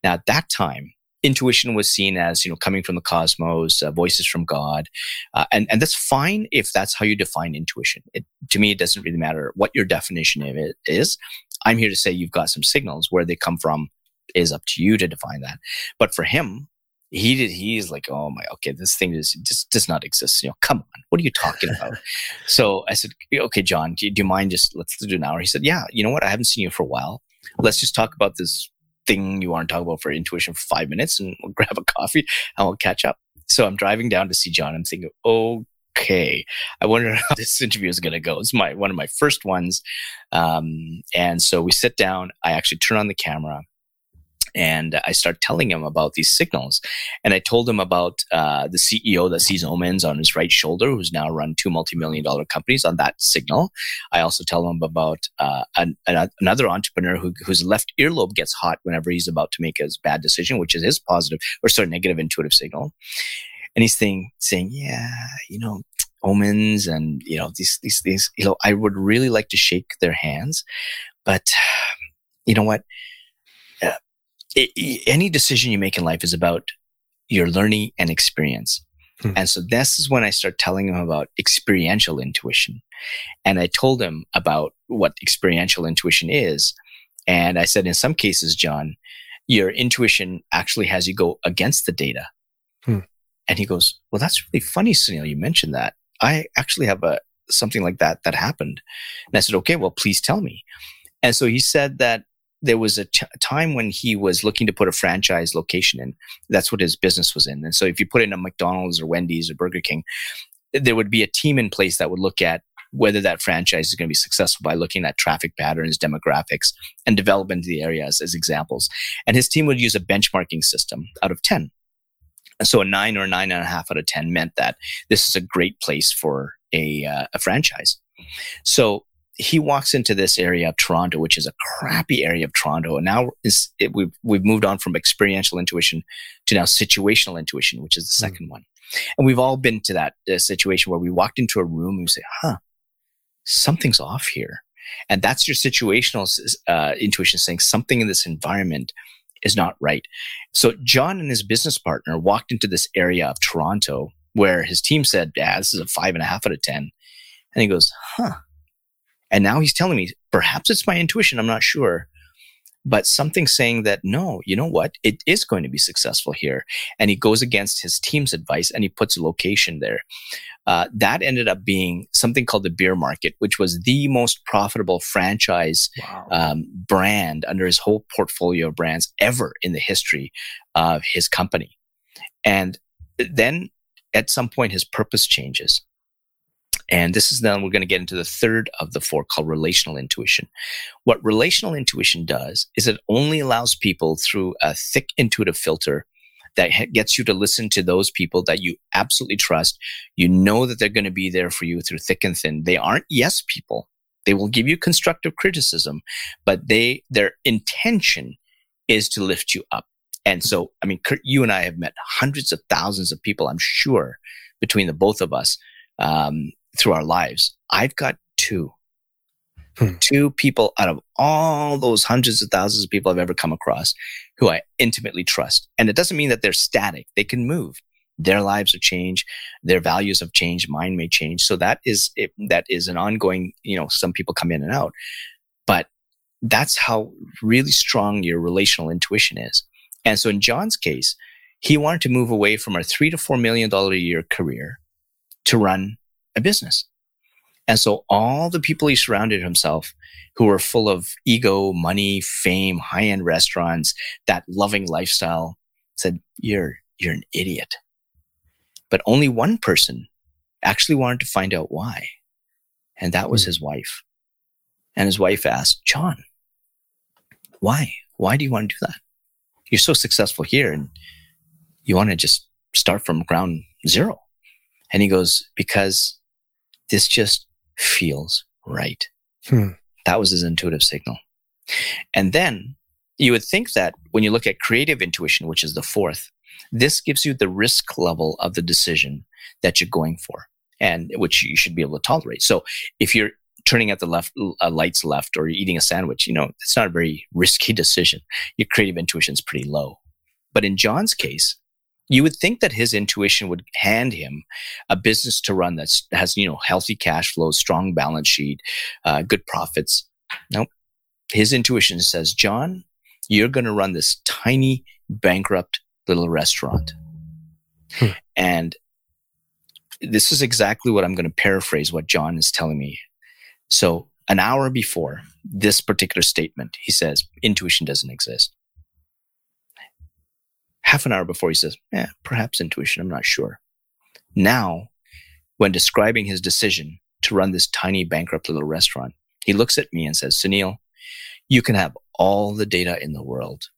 Now, at that time, intuition was seen as you know coming from the cosmos uh, voices from god uh, and and that's fine if that's how you define intuition. It, to me it doesn't really matter what your definition of it is. I'm here to say you've got some signals. Where they come from is up to you to define that. But for him he did he's like oh my okay this thing is just does not exist. You know come on what are you talking about? So i said okay john do you, do you mind just let's do an hour. He said yeah you know what? I haven't seen you for a while. Let's just talk about this thing you want to talk about for intuition for five minutes and we'll grab a coffee and we'll catch up. So I'm driving down to see John. I'm thinking, okay, I wonder how this interview is going to go. It's my one of my first ones, um, and so we sit down. I actually turn on the camera and I start telling him about these signals. And I told him about uh, the CEO that sees omens on his right shoulder, who's now run two multi-million dollar companies on that signal. I also tell him about uh, an, an, another entrepreneur who, whose left earlobe gets hot whenever he's about to make a bad decision, which is his positive or sort of negative intuitive signal. And he's saying, saying, yeah, you know, omens and you know these these things. You know, I would really like to shake their hands, but you know what? It, any decision you make in life is about your learning and experience. Hmm. And so this is when I start telling him about experiential intuition. And I told him about what experiential intuition is. And I said, in some cases, John, your intuition actually has you go against the data. Hmm. And he goes, well, that's really funny, Sunil. You mentioned that. I actually have a something like that that happened. And I said, okay, well, please tell me. And so he said that there was a time when he was looking to put a franchise location in. That's what his business was in. And so if you put in a McDonald's or Wendy's or Burger King, there would be a team in place that would look at whether that franchise is going to be successful by looking at traffic patterns, demographics, and development of the areas as examples. And his team would use a benchmarking system out of 10. And so a nine or a nine and a half out of 10 meant that this is a great place for a, uh, a franchise. So he walks into this area of Toronto, which is a crappy area of Toronto, and now is it, we've we've moved on from experiential intuition to now situational intuition, which is the hmm. second mm. one. And we've all been to that uh, situation where we walked into a room and we say, "Huh, something's off here," and that's your situational uh, intuition saying something in this environment is not right. So John and his business partner walked into this area of Toronto where his team said, "Yeah, this is a five and a half out of 10. and he goes, "Huh." And now he's telling me, perhaps it's my intuition, I'm not sure. but something saying that no, you know what, it is going to be successful here. And he goes against his team's advice and he puts a location there. Uh, that ended up being something called the beer market, which was the most profitable franchise wow. um, brand under his whole portfolio of brands ever in the history of his company. And then at some point, his purpose changes. And this is then we're going to get into the third of the four called relational intuition. What relational intuition does is it only allows people through a thick intuitive filter that gets you to listen to those people that you absolutely trust. You know that they're going to be there for you through thick and thin. They aren't yes people. They will give you constructive criticism, but they their intention is to lift you up. And so, I mean, Kurt, you and I have met hundreds of thousands of people, I'm sure, between the both of us. Um, through our lives. I've got two. Hmm. Two people out of all those hundreds of thousands of people I've ever come across who I intimately trust. And it doesn't mean that they're static. They can move. Their lives have changed. Their values have changed. Mine may change. So that is, it, that is an ongoing, you know, some people come in and out, but that's how really strong your relational intuition is. And so in John's case, he wanted to move away from a three to four million dollar a year career to run a business. And so all the people he surrounded himself who were full of ego, money, fame, high end restaurants, that loving lifestyle said, you're, you're an idiot. But only one person actually wanted to find out why. And that was hmm. his wife. And his wife asked, John, why? Why do you want to do that? You're so successful here and you want to just start from ground zero. And he goes, because this just feels right. Hmm. That was his intuitive signal. And then you would think that when you look at creative intuition, which is the fourth, this gives you the risk level of the decision that you're going for and which you should be able to tolerate. So if you're turning at the left uh, lights left or you're eating a sandwich, you know, it's not a very risky decision. Your creative intuition is pretty low. But in John's case, you would think that his intuition would hand him a business to run that has you know healthy cash flows strong balance sheet uh, good profits. Nope. His intuition says john you're going to run this tiny bankrupt little restaurant. Hmm. and this is exactly what i'm going to paraphrase what john is telling me. So an hour before this particular statement he says intuition doesn't exist half an hour before he says, yeah, perhaps intuition, I'm not sure. Now, when describing his decision to run this tiny bankrupt little restaurant, he looks at me and says, Sunil, you can have all the data in the world,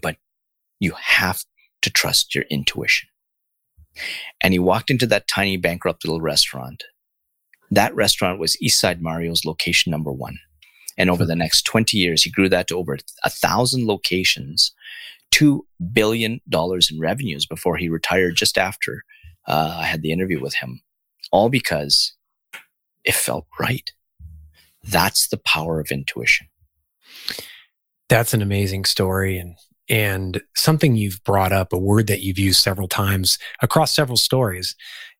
but you have to trust your intuition. And he walked into that tiny bankrupt little restaurant. That restaurant was East Side Mario's location number one. And over the next 20 years, he grew that to over a thousand locations $2 billion in revenues before he retired just after uh, I had the interview with him, all because it felt right. That's the power of intuition. That's an amazing story. And and something you've brought up, a word that you've used several times across several stories,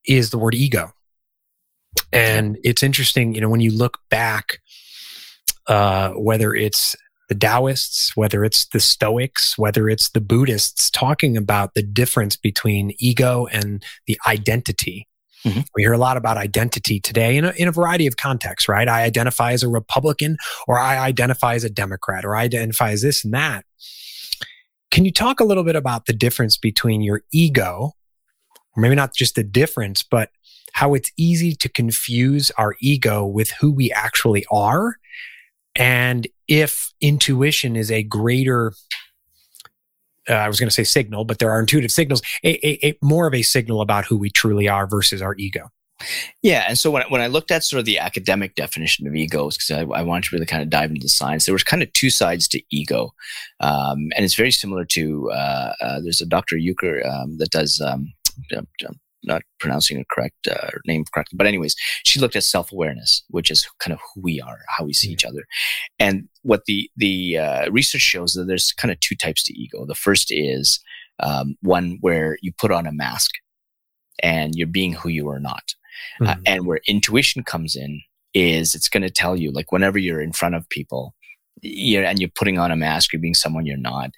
is the word ego. And it's interesting, you know, when you look back, uh, whether it's the Taoists, whether it's the Stoics, whether it's the Buddhists, talking about the difference between ego and the identity. Mm-hmm. We hear a lot about identity today in a, in a variety of contexts, right? I identify as a Republican, or I identify as a Democrat, or I identify as this and that. Can you talk a little bit about the difference between your ego, or maybe not just the difference, but how it's easy to confuse our ego with who we actually are and if intuition is a greater, uh, I was going to say signal, but there are intuitive signals, a, a, a, more of a signal about who we truly are versus our ego. Yeah, and so when when I looked at sort of the academic definition of egos, because I, I, wanted to really kind of dive into the science, there was kind of two sides to ego, um, and it's very similar to uh, uh, there's a Dr. Uecker um, that does um, not pronouncing a correct uh, name correctly, but anyways, she looked at self awareness, which is kind of who we are, how we see each other, and what the the uh, research shows that there's kind of two types to ego. The first is um, one where you put on a mask and you're being who you are not, mm-hmm. uh, and where intuition comes in is it's going to tell you like whenever you're in front of people you're, and you're putting on a mask, you're being someone you're not.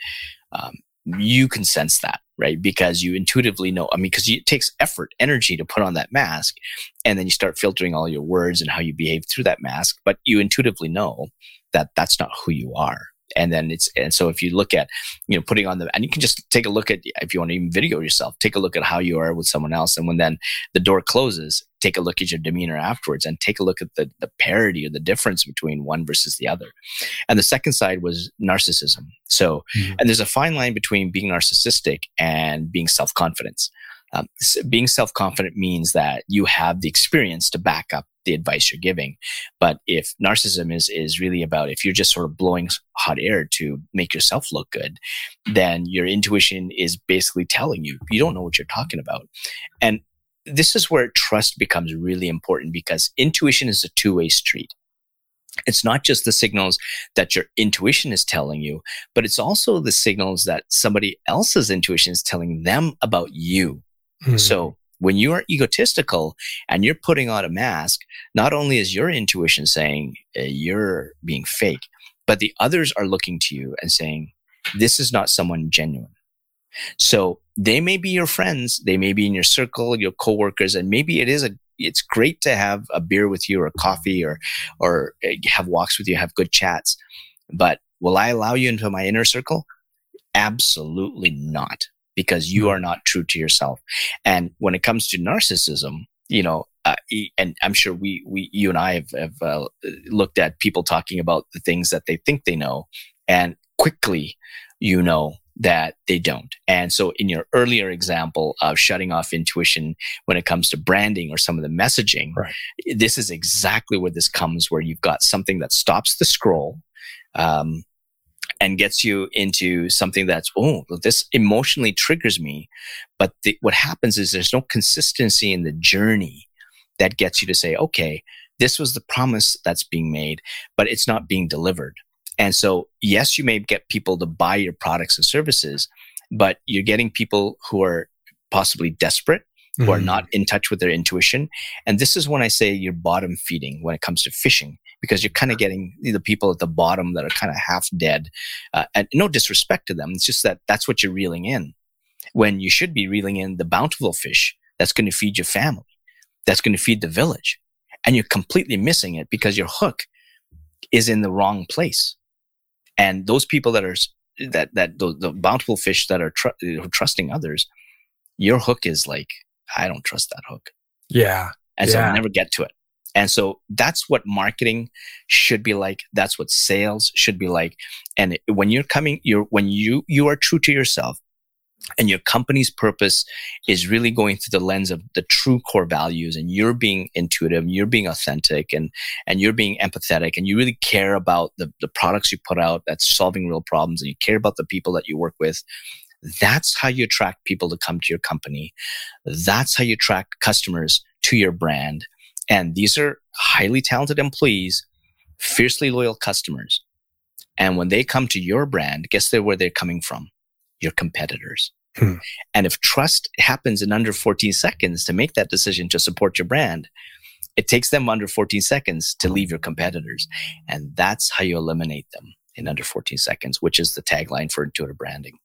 Um, you can sense that, right? Because you intuitively know. I mean, because it takes effort, energy to put on that mask, and then you start filtering all your words and how you behave through that mask. But you intuitively know that that's not who you are and then it's and so if you look at you know putting on the and you can just take a look at if you want to even video yourself take a look at how you are with someone else and when then the door closes take a look at your demeanor afterwards and take a look at the, the parity or the difference between one versus the other. And the second side was narcissism. So mm-hmm. and there's a fine line between being narcissistic and being self-confidence. Um, being self-confident means that you have the experience to back up the advice you're giving. But if narcissism is is really about if you're just sort of blowing hot air to make yourself look good, then your intuition is basically telling you you don't know what you're talking about. And this is where trust becomes really important because intuition is a two-way street. It's not just the signals that your intuition is telling you, but it's also the signals that somebody else's intuition is telling them about you. Mm-hmm. So when you are egotistical and you're putting on a mask, not only is your intuition saying uh, you're being fake, but the others are looking to you and saying, this is not someone genuine. So they may be your friends, they may be in your circle, your coworkers, and maybe it is a it's great to have a beer with you or coffee or or uh, have walks with you, have good chats. But will I allow you into my inner circle? Absolutely not because you are not true to yourself. And when it comes to narcissism, you know, uh, and I'm sure we, we, you and I have, have uh, looked at people talking about the things that they think they know, and quickly, you know that they don't. And so, in your earlier example of shutting off intuition when it comes to branding or some of the messaging, right. this is exactly where this comes, where you've got something that stops the scroll. Um, and gets you into something that's oh this emotionally triggers me. But the, what happens is there's no consistency in the journey that gets you to say okay this was the promise that's being made but it's not being delivered. And so yes you may get people to buy your products and services but you're getting people who are possibly desperate who mm-hmm. are not in touch with their intuition. And this is when i say you're bottom feeding when it comes to fishing because you're kind of getting the people at the bottom that are kind of half dead. Uh, and no disrespect to them. It's just that that's what you're reeling in when you should be reeling in the bountiful fish that's going to feed your family, that's going to feed the village. And you're completely missing it because your hook is in the wrong place. And those people that are that that the, the bountiful fish that are tr- trusting others, your hook is like I don't trust that hook. Yeah, and so yeah. I'll never get to it. And so that's what marketing should be like. That's what sales should be like. And when you're coming, you're, when you, you are true to yourself and your company's purpose is really going through the lens of the true core values and you're being intuitive you're being authentic and and you're being empathetic and you really care about the, the products you put out that's solving real problems and you care about the people that you work with that's how you attract people to come to your company that's how you attract customers to your brand and these are highly talented employees, fiercely loyal customers. And when they come to your brand, guess where they're coming from? Your competitors. Hmm. And if trust happens in under 14 seconds to make that decision to support your brand, it takes them under 14 seconds to leave your competitors. And that's how you eliminate them in under 14 seconds, which is the tagline for intuitive branding.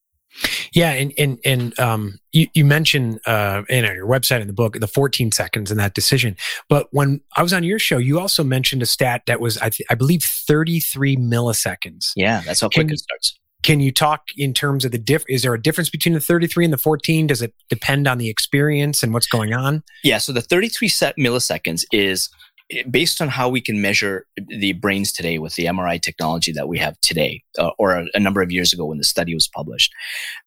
Yeah, and and and um, you, you mentioned uh, in your website in the book the 14 seconds in that decision. But when I was on your show, you also mentioned a stat that was I, th- I believe 33 milliseconds. Yeah, that's how quick can, it starts. Can you talk in terms of the diff? Is there a difference between the 33 and the 14? Does it depend on the experience and what's going on? Yeah, so the 33 set milliseconds is based on how we can measure the brains today with the MRI technology that we have today, uh, or a, a, number of years ago when the study was published,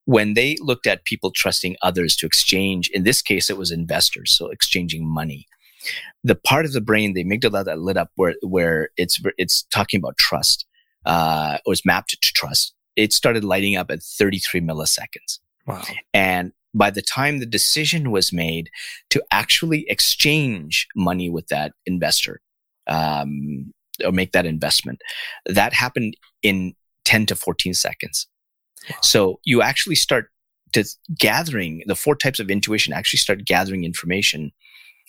when they looked at people trusting others to exchange, in this case, it was investors, so exchanging money. The part of the brain, the amygdala that lit up where, where it's, it's talking about trust, uh, was mapped to trust. It started lighting up at 33 milliseconds. Wow. And by the time the decision was made to actually exchange money with that investor um, or make that investment, that happened in 10 to 14 seconds. Wow. So you actually start to gathering the four types of intuition actually start gathering information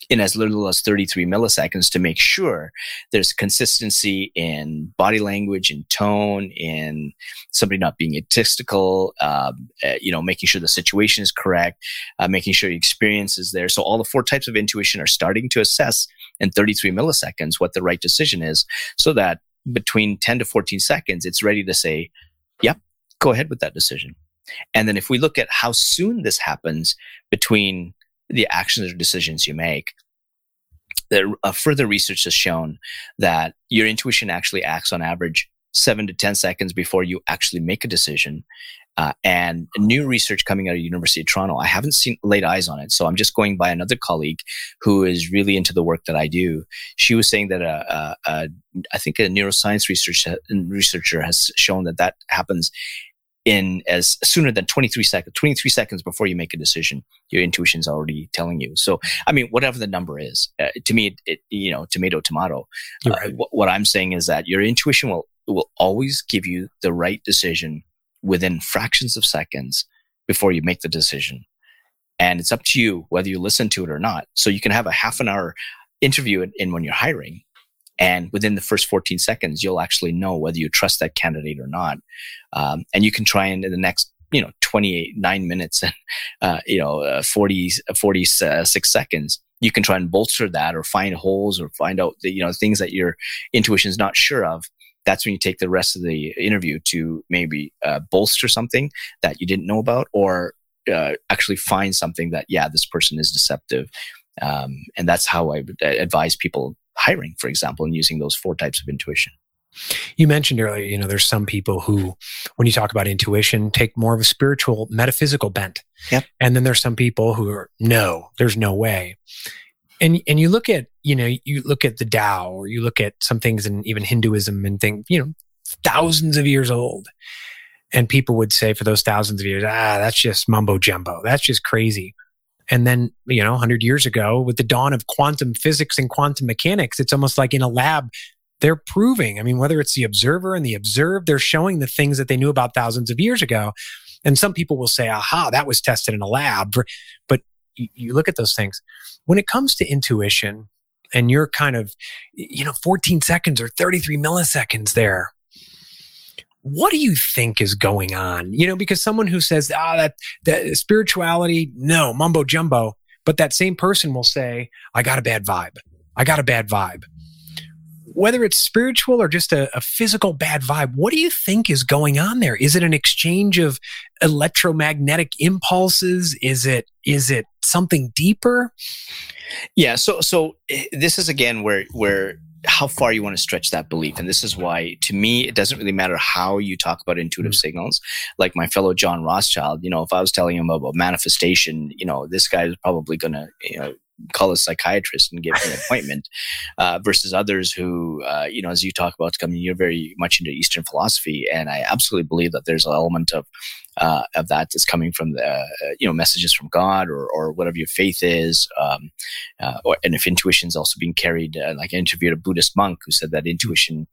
in as little as 33 milliseconds to make sure there's consistency in body language, in tone, in somebody not being egotistical, uh, you know, making sure the situation is correct, uh, making sure the experience is there. So all the four types of intuition are starting to assess in 33 milliseconds what the right decision is so that between 10 to 14 seconds, it's ready to say, yep, go ahead with that decision. And then if we look at how soon this happens between the actions or decisions you make. The, uh, further research has shown that your intuition actually acts on average seven to 10 seconds before you actually make a decision. Uh, and new research coming out of University of Toronto, I haven't seen laid eyes on it, so I'm just going by another colleague who is really into the work that I do. She was saying that a, a, a I think a neuroscience research, researcher has shown that that happens in as sooner than 23 seconds 23 seconds before you make a decision your intuition's already telling you. So i mean whatever the number is uh, to me it, it, you know tomato tomato. Uh, right. uh, what i'm saying is that your intuition will will always give you the right decision within fractions of seconds before you make the decision. And it's up to you whether you listen to it or not. So you can have a half an hour interview in, in when you're hiring and within the first 14 seconds, you'll actually know whether you trust that candidate or not. Um, and you can try in the next, you know, 28, nine minutes and, uh, you know, uh, 40, 46 seconds, you can try and bolster that or find holes or find out the, you know, things that your intuition is not sure of. That's when you take the rest of the interview to maybe uh, bolster something that you didn't know about or uh, actually find something that, yeah, this person is deceptive. Um, and that's how I would advise people hiring, for example, and using those four types of intuition. You mentioned earlier, you know, there's some people who, when you talk about intuition, take more of a spiritual, metaphysical bent. Yep. And then there's some people who are, no, there's no way. And and you look at, you know, you look at the Tao or you look at some things in even Hinduism and think, you know, thousands of years old. And people would say for those thousands of years, ah, that's just mumbo jumbo. That's just crazy. And then, you know, 100 years ago, with the dawn of quantum physics and quantum mechanics, it's almost like in a lab, they're proving. I mean, whether it's the observer and the observed, they're showing the things that they knew about thousands of years ago. And some people will say, aha, that was tested in a lab. But you look at those things. When it comes to intuition, and you're kind of, you know, 14 seconds or 33 milliseconds there what do you think is going on? You know, because someone who says, ah, that, that spirituality, no, mumbo jumbo, but that same person will say, I got a bad vibe. I got a bad vibe. Whether it's spiritual or just a, a physical bad vibe, what do you think is going on there? Is it an exchange of electromagnetic impulses? Is it is it something deeper? Yeah, so so eh, this is again where where how far you want to stretch that belief. And this is why, to me, it doesn't really matter how you talk about intuitive mm-hmm. signals. Like my fellow John Rothschild, you know, if I was telling him about manifestation, you know, this guy is probably going to, you know, call a psychiatrist and get an appointment uh, versus others who uh, you know as you talk about coming you're very much into eastern philosophy and i absolutely believe that there's an element of uh, of that is coming from the uh, you know messages from God or or whatever your faith is, um, uh, or, and if intuition is also being carried. Uh, like I interviewed a Buddhist monk who said that intuition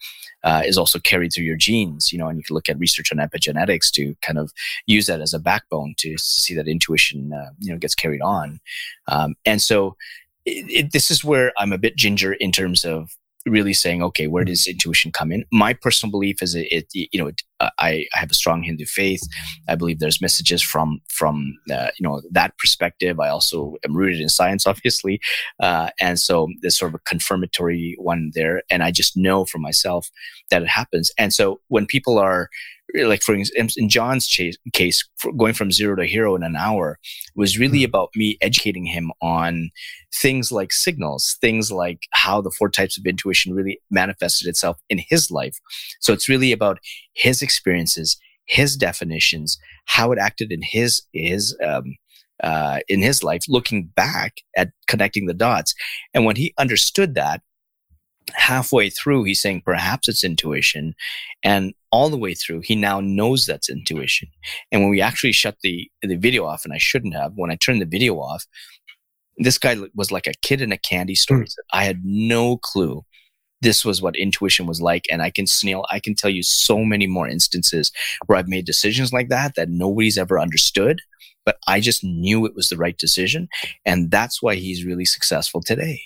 is also carried through your genes. You know, and you can look at research on epigenetics to kind of use that as a backbone to see that intuition you know gets carried on. Um, and so it, it, this is where I'm a bit ginger in terms of really saying, okay, where does intuition come in? My personal belief is it, it you know, it, I, I have a strong Hindu faith. I believe there's messages from from uh, you know that perspective. I also am rooted in science, obviously, uh, and so there's sort of a confirmatory one there. And I just know for myself that it happens. And so when people are like for in John's case, going from zero to hero in an hour was really mm-hmm. about me educating him on things like signals, things like how the four types of intuition really manifested itself in his life. So it's really about his experiences, his definitions, how it acted in his his um, uh, in his life, looking back at connecting the dots. And when he understood that, halfway through, he's saying perhaps it's intuition. And all the way through, he now knows that's intuition. And when we actually shut the, the video off, and I shouldn't have, when I turned the video off, this guy was like a kid in a candy store. Mm. I had no clue this was what intuition was like. And I can snail, I can tell you so many more instances where I've made decisions like that that nobody's ever understood but I just knew it was the right decision. And that's why he's really successful today.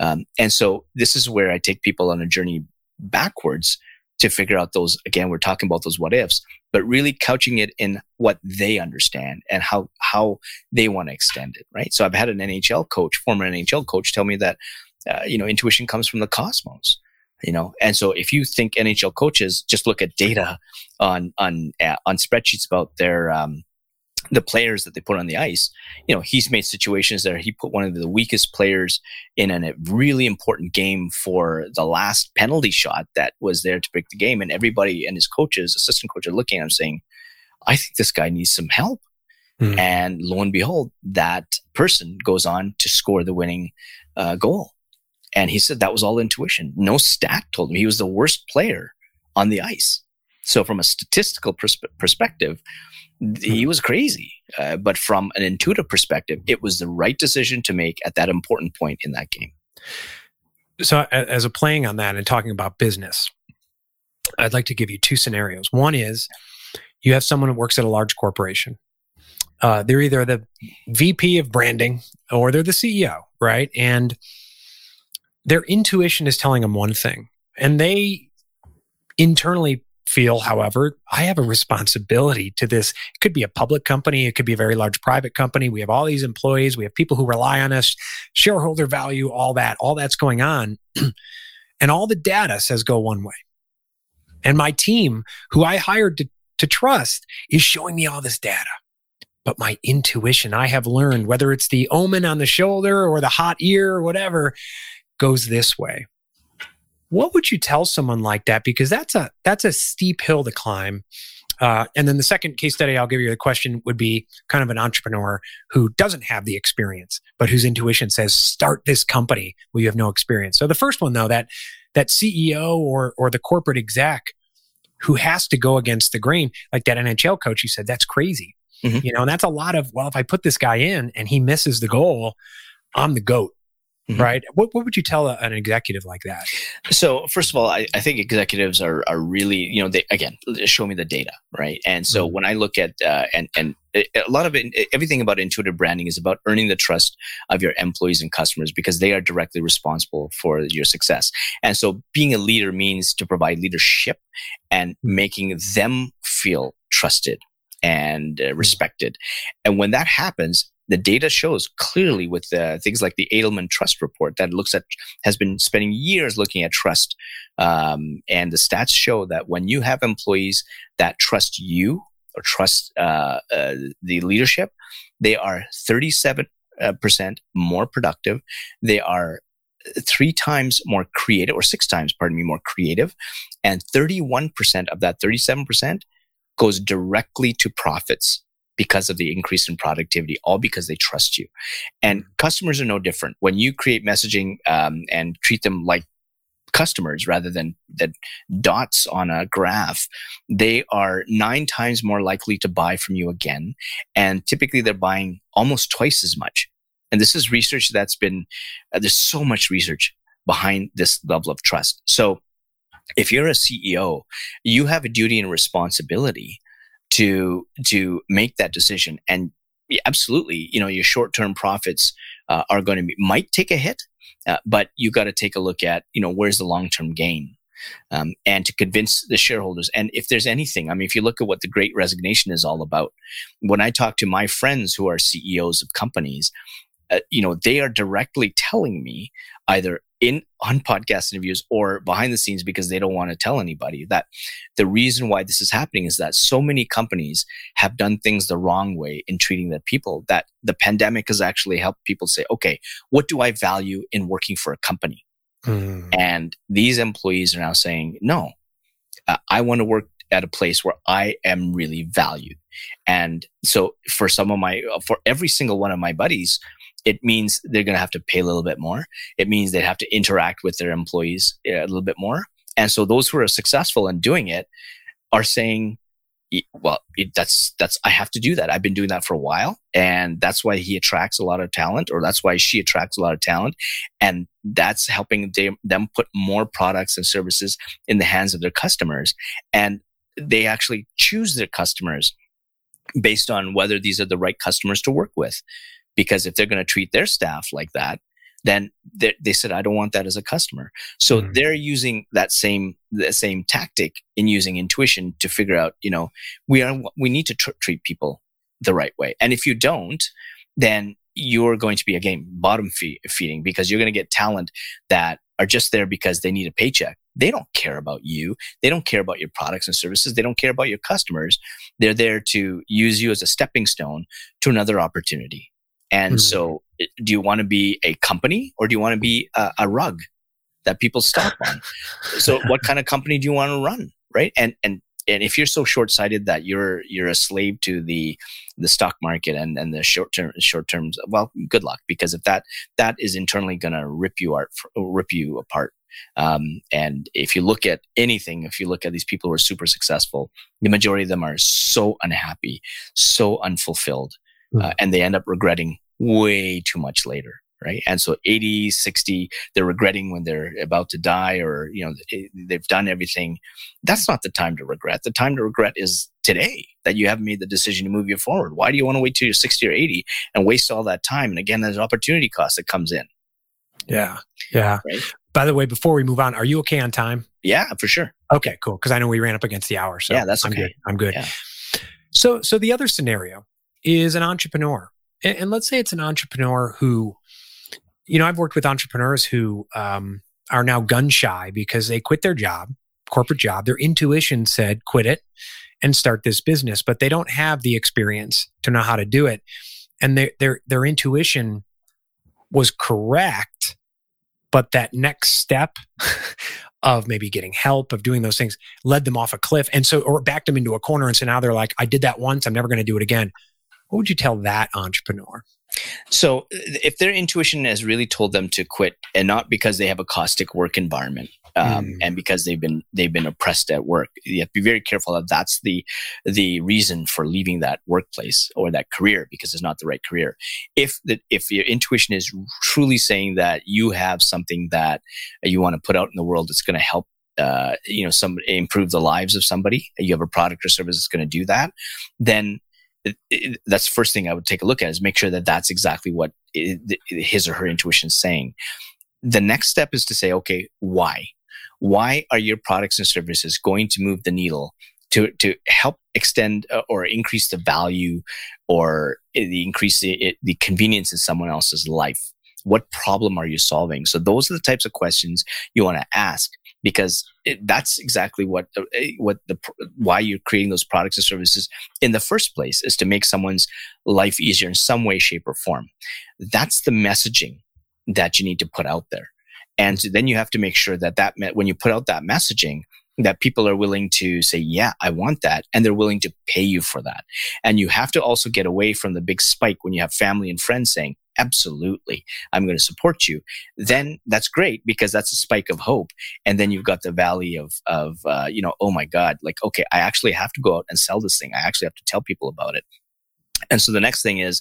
Um, and so this is where I take people on a journey backwards to figure out those, again, we're talking about those what ifs, but really couching it in what they understand and how, how they want to extend it. Right. So I've had an NHL coach, former NHL coach tell me that, uh, you know, intuition comes from the cosmos you know and so if you think nhl coaches just look at data on on uh, on spreadsheets about their um, the players that they put on the ice you know he's made situations that he put one of the weakest players in a really important game for the last penalty shot that was there to break the game and everybody and his coaches assistant coach are looking at him saying i think this guy needs some help mm. and lo and behold that person goes on to score the winning uh, goal and he said that was all intuition. No stat told him he was the worst player on the ice. So, from a statistical pers- perspective, he hmm. was crazy. Uh, but from an intuitive perspective, it was the right decision to make at that important point in that game. So, as a playing on that and talking about business, I'd like to give you two scenarios. One is you have someone who works at a large corporation. Uh, they're either the VP of branding or they're the CEO, right? And their intuition is telling them one thing. And they internally feel, however, I have a responsibility to this. It could be a public company, it could be a very large private company. We have all these employees, we have people who rely on us, shareholder value, all that, all that's going on. and all the data says go one way. And my team, who I hired to, to trust, is showing me all this data. But my intuition, I have learned, whether it's the omen on the shoulder or the hot ear or whatever, goes this way. What would you tell someone like that? Because that's a that's a steep hill to climb. Uh, and then the second case study I'll give you the question would be kind of an entrepreneur who doesn't have the experience, but whose intuition says start this company where you have no experience. So the first one though, that that CEO or or the corporate exec who has to go against the grain, like that NHL coach, you said that's crazy. Mm-hmm. You know, and that's a lot of well, if I put this guy in and he misses the goal, I'm the goat. Mm-hmm. Right. What, what would you tell a, an executive like that? So, first of all, I, I think executives are, are really, you know, they, again, show me the data. Right. And so mm-hmm. when I look at, uh, and, and a lot of it, everything about intuitive branding is about earning the trust of your employees and customers because they are directly responsible for your success. And so being a leader means to provide leadership and making them feel trusted and uh, mm-hmm. respected. And when that happens, the data shows clearly with uh, things like the Edelman Trust Report that looks at has been spending years looking at trust, um, and the stats show that when you have employees that trust you or trust uh, uh, the leadership, they are thirty seven uh, percent more productive. They are three times more creative, or six times, pardon me, more creative, and thirty one percent of that thirty seven percent goes directly to profits because of the increase in productivity, all because they trust you. And customers are no different. When you create messaging um, and treat them like customers rather than the dots on a graph, they are nine times more likely to buy from you again. And typically they're buying almost twice as much. And this is research that's been, uh, there's so much research behind this level of trust. So if you're a CEO, you have a duty and responsibility to to make that decision. And absolutely, you know, your short term profits uh, are going to be might take a hit, uh, but you got to take a look at you know where's the long term gain. Um, and to convince the shareholders. And if there's anything, I mean, if you look at what the great resignation is all about, when I talk to my friends who are CEOs of companies, uh, you know, they are directly telling me either in on podcast interviews or behind the scenes because they don't want to tell anybody that the reason why this is happening is that so many companies have done things the wrong way in treating their people that the pandemic has actually helped people say okay what do i value in working for a company mm. and these employees are now saying no uh, i want to work at a place where i am really valued and so for some of my for every single one of my buddies it means they're going to have to pay a little bit more. It means they have to interact with their employees uh, a little bit more. And so those who are successful in doing it are saying, well, it, that's, that's, I have to do that. I've been doing that for a while. And that's why he attracts a lot of talent or that's why she attracts a lot of talent. And that's helping they, them put more products and services in the hands of their customers. And they actually choose their customers based on whether these are the right customers to work with. Because if they're going to treat their staff like that, then they, they, said, I don't want that as a customer. So mm-hmm. they're using that same, the same tactic in using intuition to figure out, you know, we are, we need to tr- treat people the right way. And if you don't, then you're going to be again bottom feeding because you're going to get talent that are just there because they need a paycheck. They don't care about you. They don't care about your products and services. They don't care about your customers. They're there to use you as a stepping stone to another opportunity. And mm-hmm. so, do you want to be a company or do you want to be a, a rug that people stop on? so, what kind of company do you want to run? Right. And, and and if you're so short-sighted that you're you're a slave to the the stock market and and the short term short terms well good luck because if that that is internally going to rip you apart rip you apart um, and if you look at anything if you look at these people who are super successful the majority of them are so unhappy so unfulfilled mm. uh, and they end up regretting way too much later right? And so 80 60 they're regretting when they're about to die or you know they've done everything. That's not the time to regret. The time to regret is today that you haven't made the decision to move you forward. Why do you want to wait till you're 60 or 80 and waste all that time? And again there's opportunity cost that comes in. Yeah. Yeah. Right? by the way before we move on are you okay on time? Yeah for sure. Okay cool. Because i know we ran up against the hour so yeah that's okay. i'm good. I'm good. Yeah. so so the other scenario is an entrepreneur and, and let's say it's an entrepreneur who you know, I've worked with entrepreneurs who um, are now gun shy because they quit their job, corporate job. Their intuition said, quit it and start this business, but they don't have the experience to know how to do it. And their, their, their intuition was correct, but that next step of maybe getting help, of doing those things, led them off a cliff. And so, or backed them into a corner. And so now they're like, I did that once, I'm never going to do it again. What would you tell that entrepreneur? So, if their intuition has really told them to quit, and not because they have a caustic work environment, um, mm. and because they've been they've been oppressed at work, you have to be very careful that that's the the reason for leaving that workplace or that career because it's not the right career. If the if your intuition is truly saying that you have something that you want to put out in the world that's going to help uh, you know some improve the lives of somebody you have a product or service that's going to do that then it, it, that's the first thing I would take a look at is make sure that that's exactly what it, his or her intuition is saying. The next step is to say, okay, why? Why are your products and services going to move the needle to, to help extend uh, or increase the value or the increase the, the convenience in someone else's life? What problem are you solving? So those are the types of questions you want to ask because it, that's exactly what uh, eh, what the why you're creating those products and services in the first place is to make someone's life easier in some way shape or form that's the messaging that you need to put out there and then you have to make sure that that when you put out that messaging that people are willing to say, yeah, I want that. And they're willing to pay you for that. And you have to also get away from the big spike when you have family and friends saying, absolutely. I'm going to support you. Then that's great because that's a spike of hope. And then you've got the valley of of uh, you know oh my god like okay i actually have to go out and sell this thing. I actually have to tell people about it. And so the next thing is,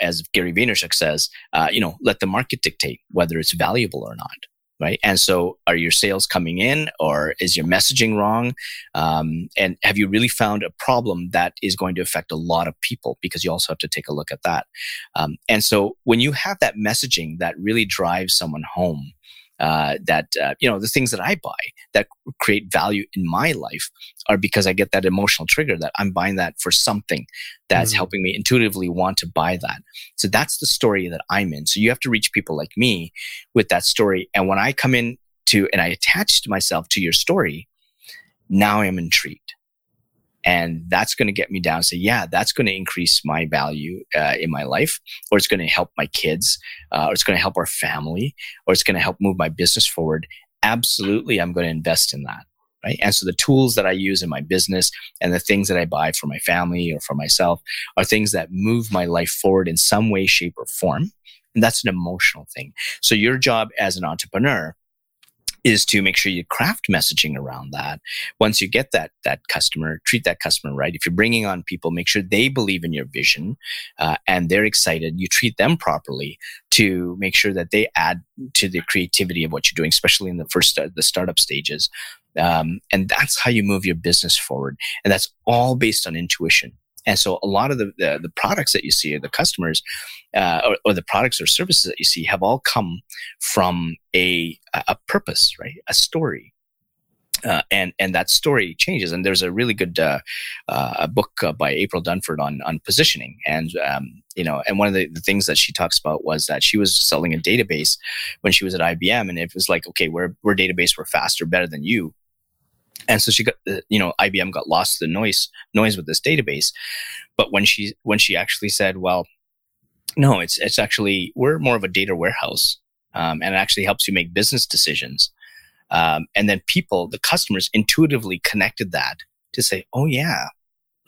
as Gary Vaynerchuk says, uh, you know, let the market dictate whether it's valuable or not right? And so, are your sales coming in, or is your messaging wrong? Um, and have you really found a problem that is going to affect a lot of people? Because you also have to take a look at that. Um, and so, when you have that messaging that really drives someone home, uh, that uh, you know the things that I buy that create value in my life are because I get that emotional trigger that I'm buying that for something that's mm-hmm. helping me intuitively want to buy that. So that's the story that I'm in. So you have to reach people like me with that story. And when I come in to and I attached myself to your story, now I'm intrigued and that's going to get me down say yeah that's going to increase my value uh, in my life or it's going to help my kids uh, or it's going to help our family or it's going to help move my business forward. Absolutely i'm going to invest in that right? And so the tools that i use in my business and the things that i buy for my family or for myself are things that move my life forward in some way shape or form and that's an emotional thing. So your job as an entrepreneur is to make sure you craft messaging around that. Once you get that that customer, treat that customer right. If you're bringing on people, make sure they believe in your vision uh, and they're excited. You treat them properly to make sure that they add to the creativity of what you're doing, especially in the first uh, the startup stages. Um, and that's how you move your business forward. And that's all based on intuition And so a lot of the, the, the products that you see, the customers, uh, or, or, the products or services that you see have all come from a, a purpose, right? A story. Uh, and and that story changes. And there's a really good uh, uh, book uh, by April Dunford on on positioning, and um, you know, and one of the, the, things that she talks about was that she was selling a database when she was at IBM, and it was like, okay, we're we're database, we're faster, better than you, and so she got uh, you know IBM got lost the noise noise with this database, but when she when she actually said, well, no, it's it's actually we're more of a data warehouse, um, and it actually helps you make business decisions um, and then people, the customers intuitively connected that to say, oh, yeah.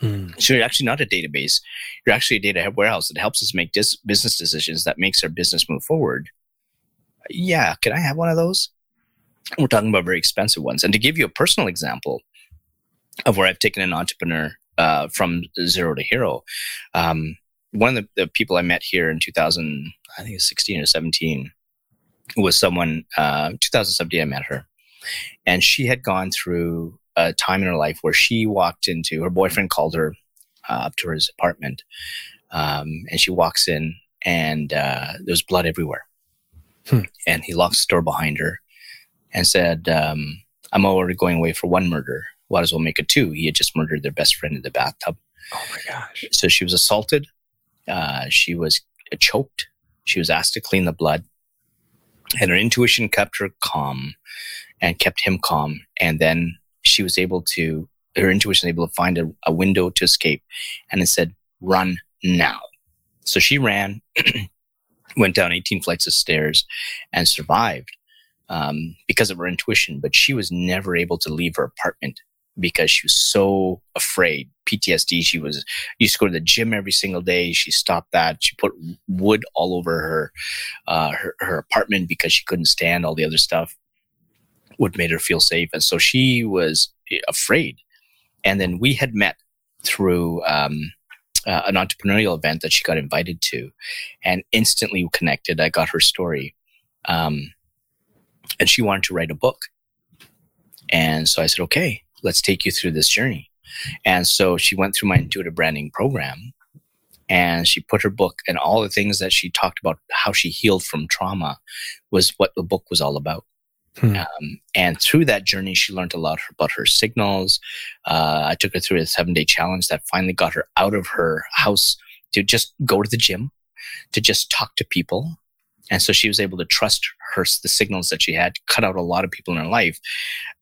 Mm. So you're actually not a database. You're actually a data warehouse that helps us make dis- business decisions that makes our business move forward. Yeah. Can I have one of those? We're talking about very expensive ones. And to give you a personal example of where I've taken an entrepreneur uh, from zero to hero, um, one of the, the, people I met here in 2000, I think it was 16 or 17, was someone, uh, 2017, I met her. And she had gone through a time in her life where she walked into her boyfriend called her uh, up to his apartment. Um, and she walks in and uh, there's blood everywhere. Hmm. And he locks the door behind her and said, um, I'm already going away for one murder. Might as well make it two. He had just murdered their best friend in the bathtub. Oh my gosh. So she was assaulted. Uh, she was choked. She was asked to clean the blood and her intuition kept her calm and kept him calm. And then she was able to, her intuition was able to find a, a window to escape. And it said, run now. So she ran, went down 18 flights of stairs and survived um, because of her intuition. But she was never able to leave her apartment because she was so afraid. PTSD. She was used to go to the gym every single day. She stopped that. She put wood all over her uh, her, her apartment because she couldn't stand all the other stuff. What made her feel safe, and so she was afraid. And then we had met through um, uh, an entrepreneurial event that she got invited to, and instantly connected. I got her story, um, and she wanted to write a book. And so I said, okay, let's take you through this journey. And so she went through my intuitive branding program and she put her book and all the things that she talked about how she healed from trauma was what the book was all about. Hmm. Um, and through that journey, she learned a lot about her signals. Uh, I took her through a seven day challenge that finally got her out of her house to just go to the gym, to just talk to people, and so she was able to trust her the signals that she had cut out a lot of people in her life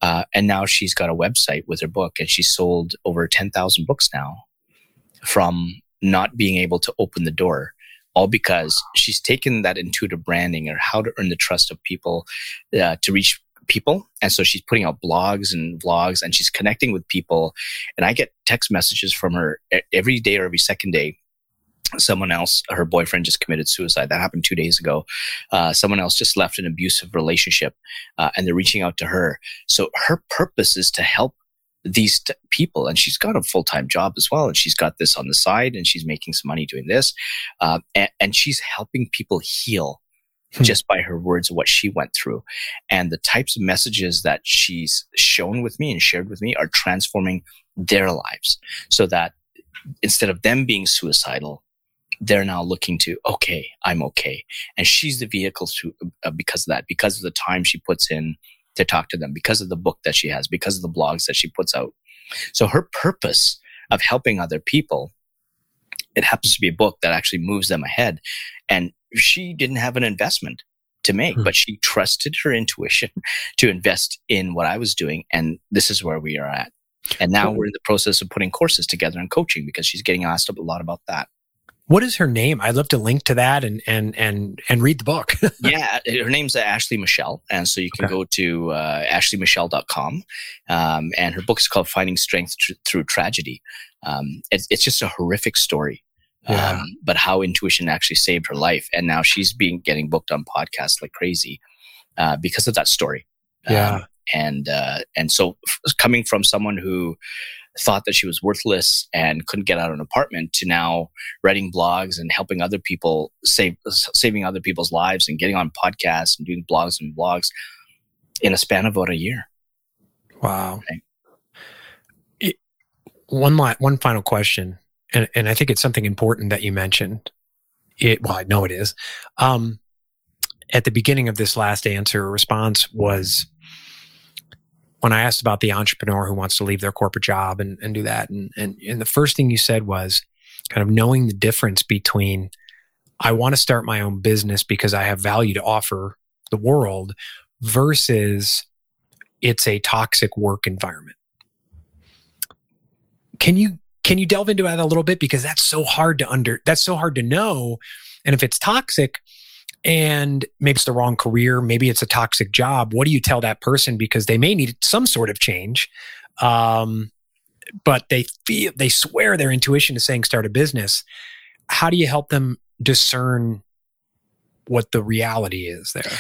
uh, and now she's got a website with her book and she's sold over 10000 books now from not being able to open the door all because she's taken that intuitive branding or how to earn the trust of people uh, to reach people. And so she's putting out blogs and vlogs and she's connecting with people. And i get text messages from her every day or every second day someone else her boyfriend just committed suicide. That happened two days ago. Uh, someone else just left an abusive relationship uh, and they're reaching out to her. So her purpose is to help these t- people and she's got a full-time job as well and she's got this on the side and she's making some money doing this. Uh, and, and, she's helping people heal hmm. just by her words of what she went through. And the types of messages that she's shown with me and shared with me are transforming their lives so that instead of them being suicidal they're now looking to okay i'm okay and she's the vehicle to uh, because of that because of the time she puts in to talk to them because of the book that she has because of the blogs that she puts out so her purpose of helping other people it happens to be a book that actually moves them ahead and she didn't have an investment to make, hmm. but she trusted her intuition to invest in what I was doing. And this is where we are at. And now we're in the process of putting courses together and coaching because she's getting asked a lot about that. What is her name? I'd love to link to that and and and and read the book. yeah, her name's Ashley Michelle, and so you can okay. go to uh, ashleymichelle.com, um, and her book is called Finding Strength Tr- Through Tragedy. Um, it's, it's just a horrific story, yeah. um, but how intuition actually saved her life, and now she's being getting booked on podcasts like crazy uh, because of that story. Yeah, um, and uh, and so f- coming from someone who thought that she was worthless and couldn't get out of an apartment to now writing blogs and helping other people save saving other people's lives and getting on podcasts and doing blogs and blogs in a span of about a year. Wow. It, one one final question. and, and I think it's something important that you mentioned. It, well, I know it is. Um, at the beginning of this last answer, response was when I asked about the entrepreneur who wants to leave their corporate job and, and do that. And, and, and the first thing you said was kind of knowing the difference between I want to start my own business because I have value to offer the world versus it's a toxic work environment. Can you can you delve into that a little bit because that's so hard to under that's so hard to know and if it's toxic and maybe it's the wrong career maybe it's a toxic job what do you tell that person? Because they may need some sort of change um, but they feel they swear their intuition is saying start a business. How do you help them discern what the reality is there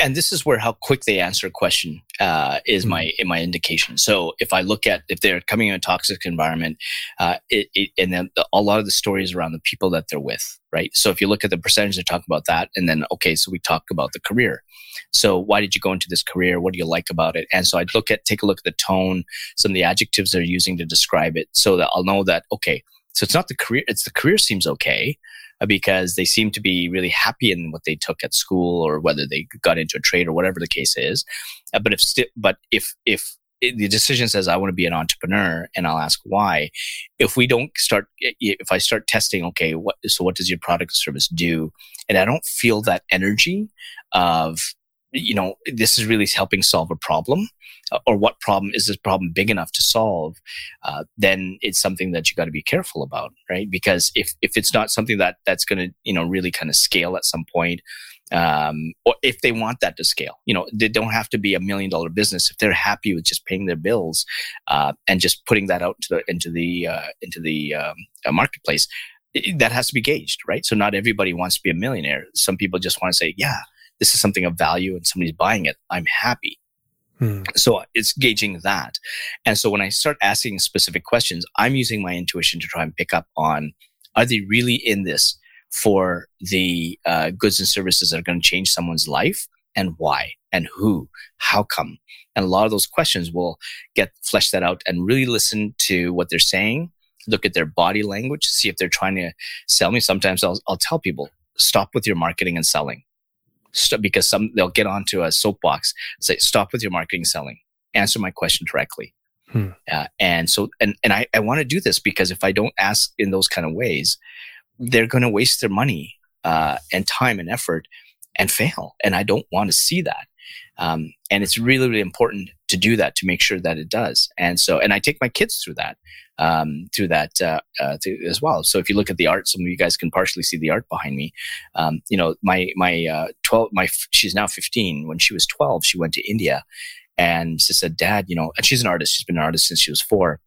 and this is where how quick they answer a question uh, is mm-hmm. my in my indication. So if I look at if they're coming in a toxic environment, uh, it, it, and then the, a lot of the stories around the people that they're with, right? So if you look at the percentage, they talk about that, and then okay, so we talk about the career. So why did you go into this career? What do you like about it? And so I'd look at take a look at the tone, some of the adjectives they're using to describe it, so that I'll know that okay, so it's not the career; it's the career seems okay uh, because they seem to be really happy in what they took at school or whether they got into a trade or whatever the case is. Uh, but if sti- but if if the decision says I want to be an entrepreneur and I'll ask why. If we don't start, if I start testing, okay, what, so what does your product or service do? And I don't feel that energy of you know, this is really helping solve a problem, uh, or what problem is this problem big enough to solve? Uh, then it's something that you got to be careful about, right? Because if if it's not something that that's going to you know really kind of scale at some point, um, or if they want that to scale, you know, they don't have to be a million dollar business if they're happy with just paying their bills uh, and just putting that out into the into the uh, into the um, uh, marketplace. That has to be gauged, right? So not everybody wants to be a millionaire. Some people just want to say, "Yeah, this is something of value and somebody's buying it, I'm happy. Hmm. So it's gauging that. And so when I start asking specific questions, I'm using my intuition to try and pick up on are they really in this for the uh, goods and services that are going to change someone's life and why and who, how come? And a lot of those questions will get fleshed that out and really listen to what they're saying, look at their body language, see if they're trying to sell me. Sometimes I'll, I'll tell people, stop with your marketing and selling Stop, because some they'll get onto a soapbox, say, "Stop with your marketing selling. Answer my question directly." Hmm. Uh, and so, and and I, I want to do this because if I don't ask in those kind of ways, they're going to waste their money uh, and time and effort and fail. And I don't want to see that. Um, and it's really, really important to do that to make sure that it does. And so, and I take my kids through that, um, through that uh, uh, as well. So if you look at the art, some of you guys can partially see the art behind me. Um, you know, my my uh, twelve, my she's now fifteen. When she was twelve, she went to India, and she said, "Dad, you know," and she's an artist. She's been an artist since she was four.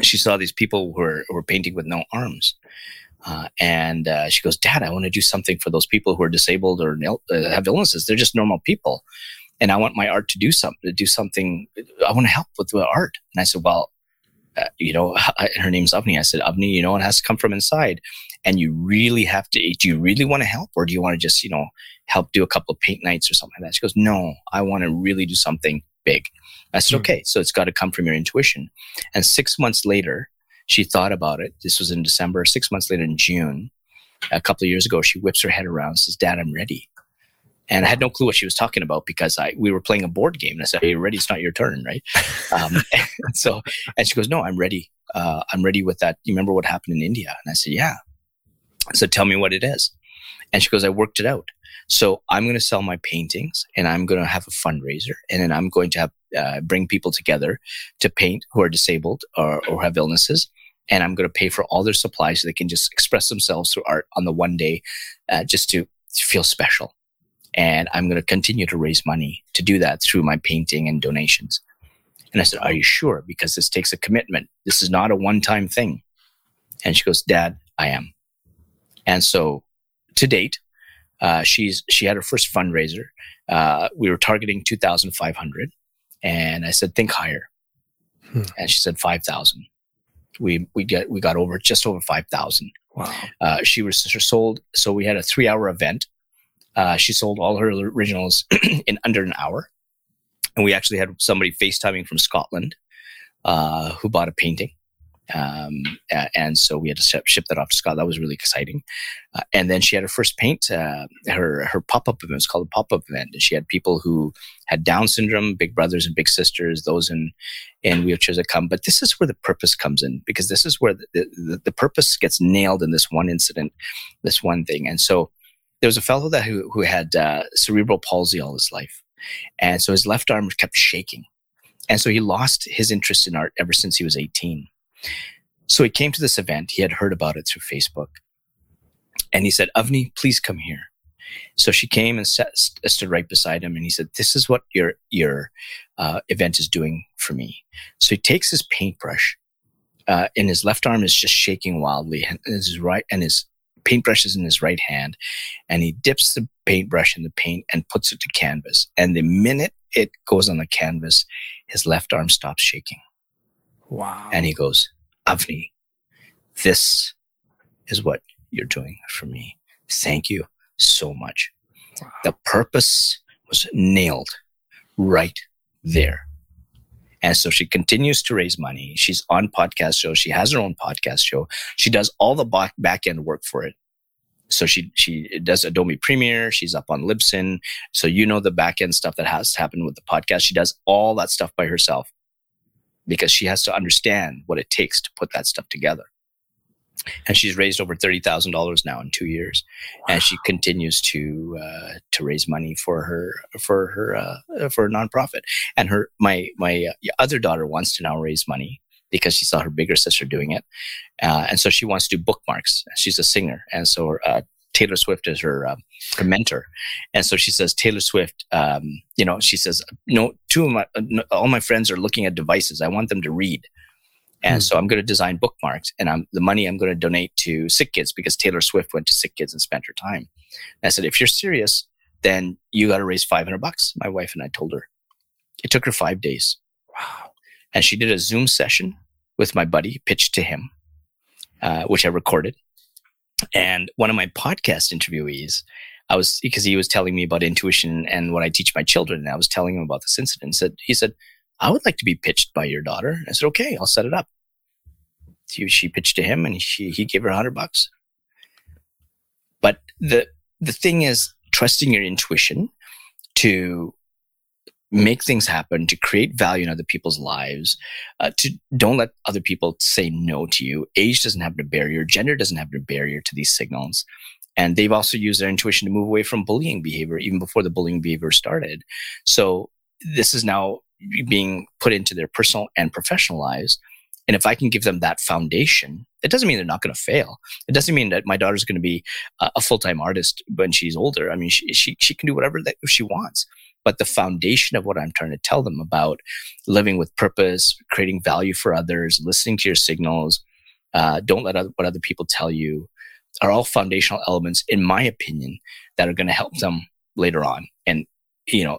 She saw these people who were, who were painting with no arms. Uh, and uh, she goes, Dad, I want to do something for those people who are disabled or uh, have illnesses. They're just normal people and I want my art to do something, to do something. I want to help with the art. And I said, well, you know, her name's Avni. I said, Avni, you know, it has to come from inside. And you really have to, do you really want to help or do you want to just, you know, help do a couple of paint nights or something like that? She goes, no, I want to really do something big. I said, mm okay, so it's got to come from your intuition. And six months later, she thought about it. This was in December. Six months later in June, a couple of years ago, she whips her head around and says, Dad, I'm ready. And I had no clue what she was talking about because I we were playing a board game. And I said, "Hey, ready? It's not your turn, right?" Um, and so, and she goes, "No, I'm ready. Uh, I'm ready with that. You remember what happened in India?" And I said, "Yeah." So "Tell me what it is." And she goes, "I worked it out. So I'm going to sell my paintings, and I'm going to have a fundraiser, and then I'm going to have uh, bring people together to paint who are disabled or, or have illnesses." And I'm going to pay for all their supplies so they can just express themselves through art on the one day, uh, just to feel special and I'm going to continue to raise money to do that through my painting and donations. And I said, Are you sure? Because this takes a commitment. This is not a one time thing. And she goes, Dad, I am. And so to date, uh, she's she had her first fundraiser. Uh, we were targeting 2,500. And I said, Think higher. Hmm. And she said, 5,000. We, we, get, we got over just over 5,000. Wow. Uh, she was sold. So we had a three hour event uh, she sold all her originals in under an hour. And we actually had somebody FaceTiming from Scotland uh, who bought a painting. Um, and so we had to ship, that off to Scott. That was really exciting. Uh, and then she had her first paint, uh, her her pop up event. It's called a pop up event. And she had people who had Down syndrome, big brothers and big sisters, those in in wheelchairs that come. But this is where the purpose comes in because this is where the, the, the purpose gets nailed in this one incident, this one thing. And so there was a fellow that who who had uh, cerebral palsy all his life, and so his left arm kept shaking, and so he lost his interest in art ever since he was eighteen so he came to this event. He had heard about it through Facebook. And he said, Avni, please come here. So she came and sat, stood right beside him. And he said, This is what your, your uh, event is doing for me. So he takes his paintbrush, uh, and his left arm is just shaking wildly, and his right, and his paintbrush is in his right hand. And he dips the paintbrush in the paint and puts it to canvas. And the minute it goes on the canvas, his left arm stops shaking. Wow. And he goes, Avni, this is what you're doing for me. Thank you so much. Wow. The purpose was nailed right there. And so she continues to raise money. She's on podcast shows. She has her own podcast show. She does all the back end work for it. So she she does Adobe Premiere. She's up on Libsyn. So you know the back end stuff that has happened with the podcast. She does all that stuff by herself because she has to understand what it takes to put that stuff together. And she's raised over thirty thousand dollars now in two years, wow. and she continues to uh, to raise money for her for her uh, for a nonprofit. And her my my uh, other daughter wants to now raise money because she saw her bigger sister doing it, uh, and so she wants to do bookmarks. She's a singer, and so uh, Taylor Swift is her um, her mentor, and so she says Taylor Swift. Um, you know, she says no. Two of my uh, all my friends are looking at devices. I want them to read, and hmm. so I'm going to design bookmarks, and I'm the money I'm going to donate to Sick Kids because Taylor Swift went to Sick Kids and spent her time. And I said, if you're serious, then you got to raise 500 bucks. My wife and I told her. It took her five days. Wow. And she did a Zoom session with my buddy, pitched to him, uh, which I recorded. And one of my podcast interviewees, I was because he was telling me about intuition and what I teach my children, and I was telling him about this incident. Said, he said, I would like to be pitched by your daughter. I said, okay, I'll set it up. She, she pitched to him, and she he gave her a hundred bucks. But the the thing is trusting your intuition to make things happen, to create value in other people's lives, uh, to don't let other people say no to you. Age doesn't have a barrier, gender doesn't have a barrier to these signals. And they've also used their intuition to move away from bullying behavior even before the bullying behavior started. So this is now being put into their personal and professional lives. And if I can give them that foundation, it doesn't mean they're not going to fail. It doesn't mean that my daughter's going to be a full time artist when she's older. I mean, she, she, she can do whatever that she wants but the foundation of what I'm trying to tell them about living with purpose, creating value for others, listening to your signals, uh, don't let other, what other people tell you, are all foundational elements, in my opinion, that are going to help them later on. And you know,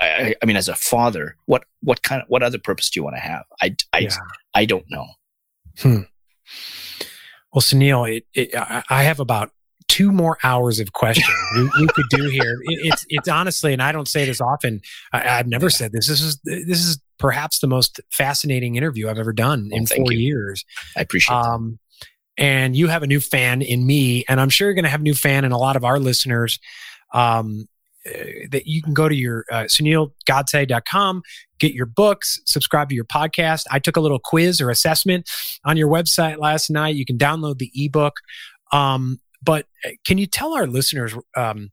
I, I, mean, as a father, what what kind of what other purpose do you want to have? I I, yeah. I don't know. Hmm. Well, Sunil, it, it, I have about two more hours of questions we, we could do here. It, it's it's honestly, and I don't say this often. I, have never said this. This is this is perhaps the most fascinating interview I've ever done well, in four you. years. I appreciate. Um, and you have a new fan in me, and I'm sure you're going to have a new fan in a lot of our listeners. Um, that you can go to your uh, sunilgodse.com, get your books, subscribe to your podcast. I took a little quiz or assessment on your website last night. You can download the ebook. Um, but uh, can you tell our listeners um,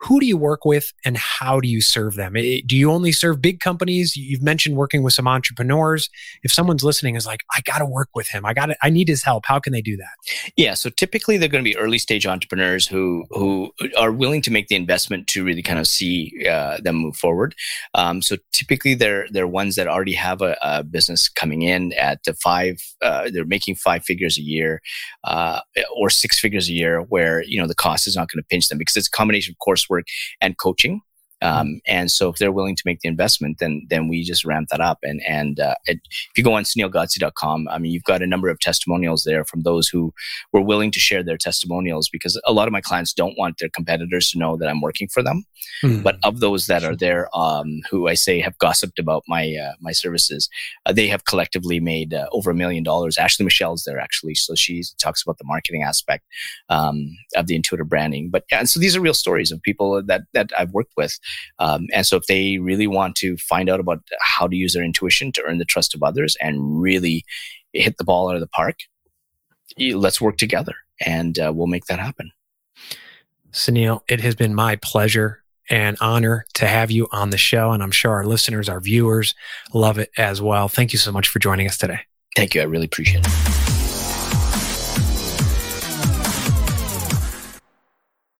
who do you work with and how do you serve them? Do you only serve big companies? You've mentioned working with some entrepreneurs. If someone's listening is like, I got to work with him. I got I need his help. How can they do that? Yeah, so typically they're going to be early stage entrepreneurs who who are willing to make the investment to really kind of see uh, them move forward. Um, so typically they're they're ones that already have a, a business coming in at the five. Uh, they're making five figures a year uh, or six figures a year, where you know the cost is not going to pinch them because it's a combination of course and coaching. Um, and so if they're willing to make the investment, then then we just ramp that up. And and uh, it, if you go on SunilGodse.com, I mean, you've got a number of testimonials there from those who were willing to share their testimonials because a lot of my clients don't want their competitors to know that I'm working for them. Mm. But of those that are there, um, who I say have gossiped about my uh, my services, uh, they have collectively made uh, over a million dollars. Ashley Michelle's there actually, so she talks about the marketing aspect um, of the intuitive branding. But yeah, and so these are real stories of people that that I've worked with. Um, and so if they really want to find out about how to use their intuition to earn the trust of others and really hit the ball out of the park, let's work together and uh, we'll make that happen. Sunil, it has been my pleasure and honor to have you on the show. And I'm sure our listeners, our viewers love it as well. Thank you so much for joining us today. Thank you. I really appreciate it.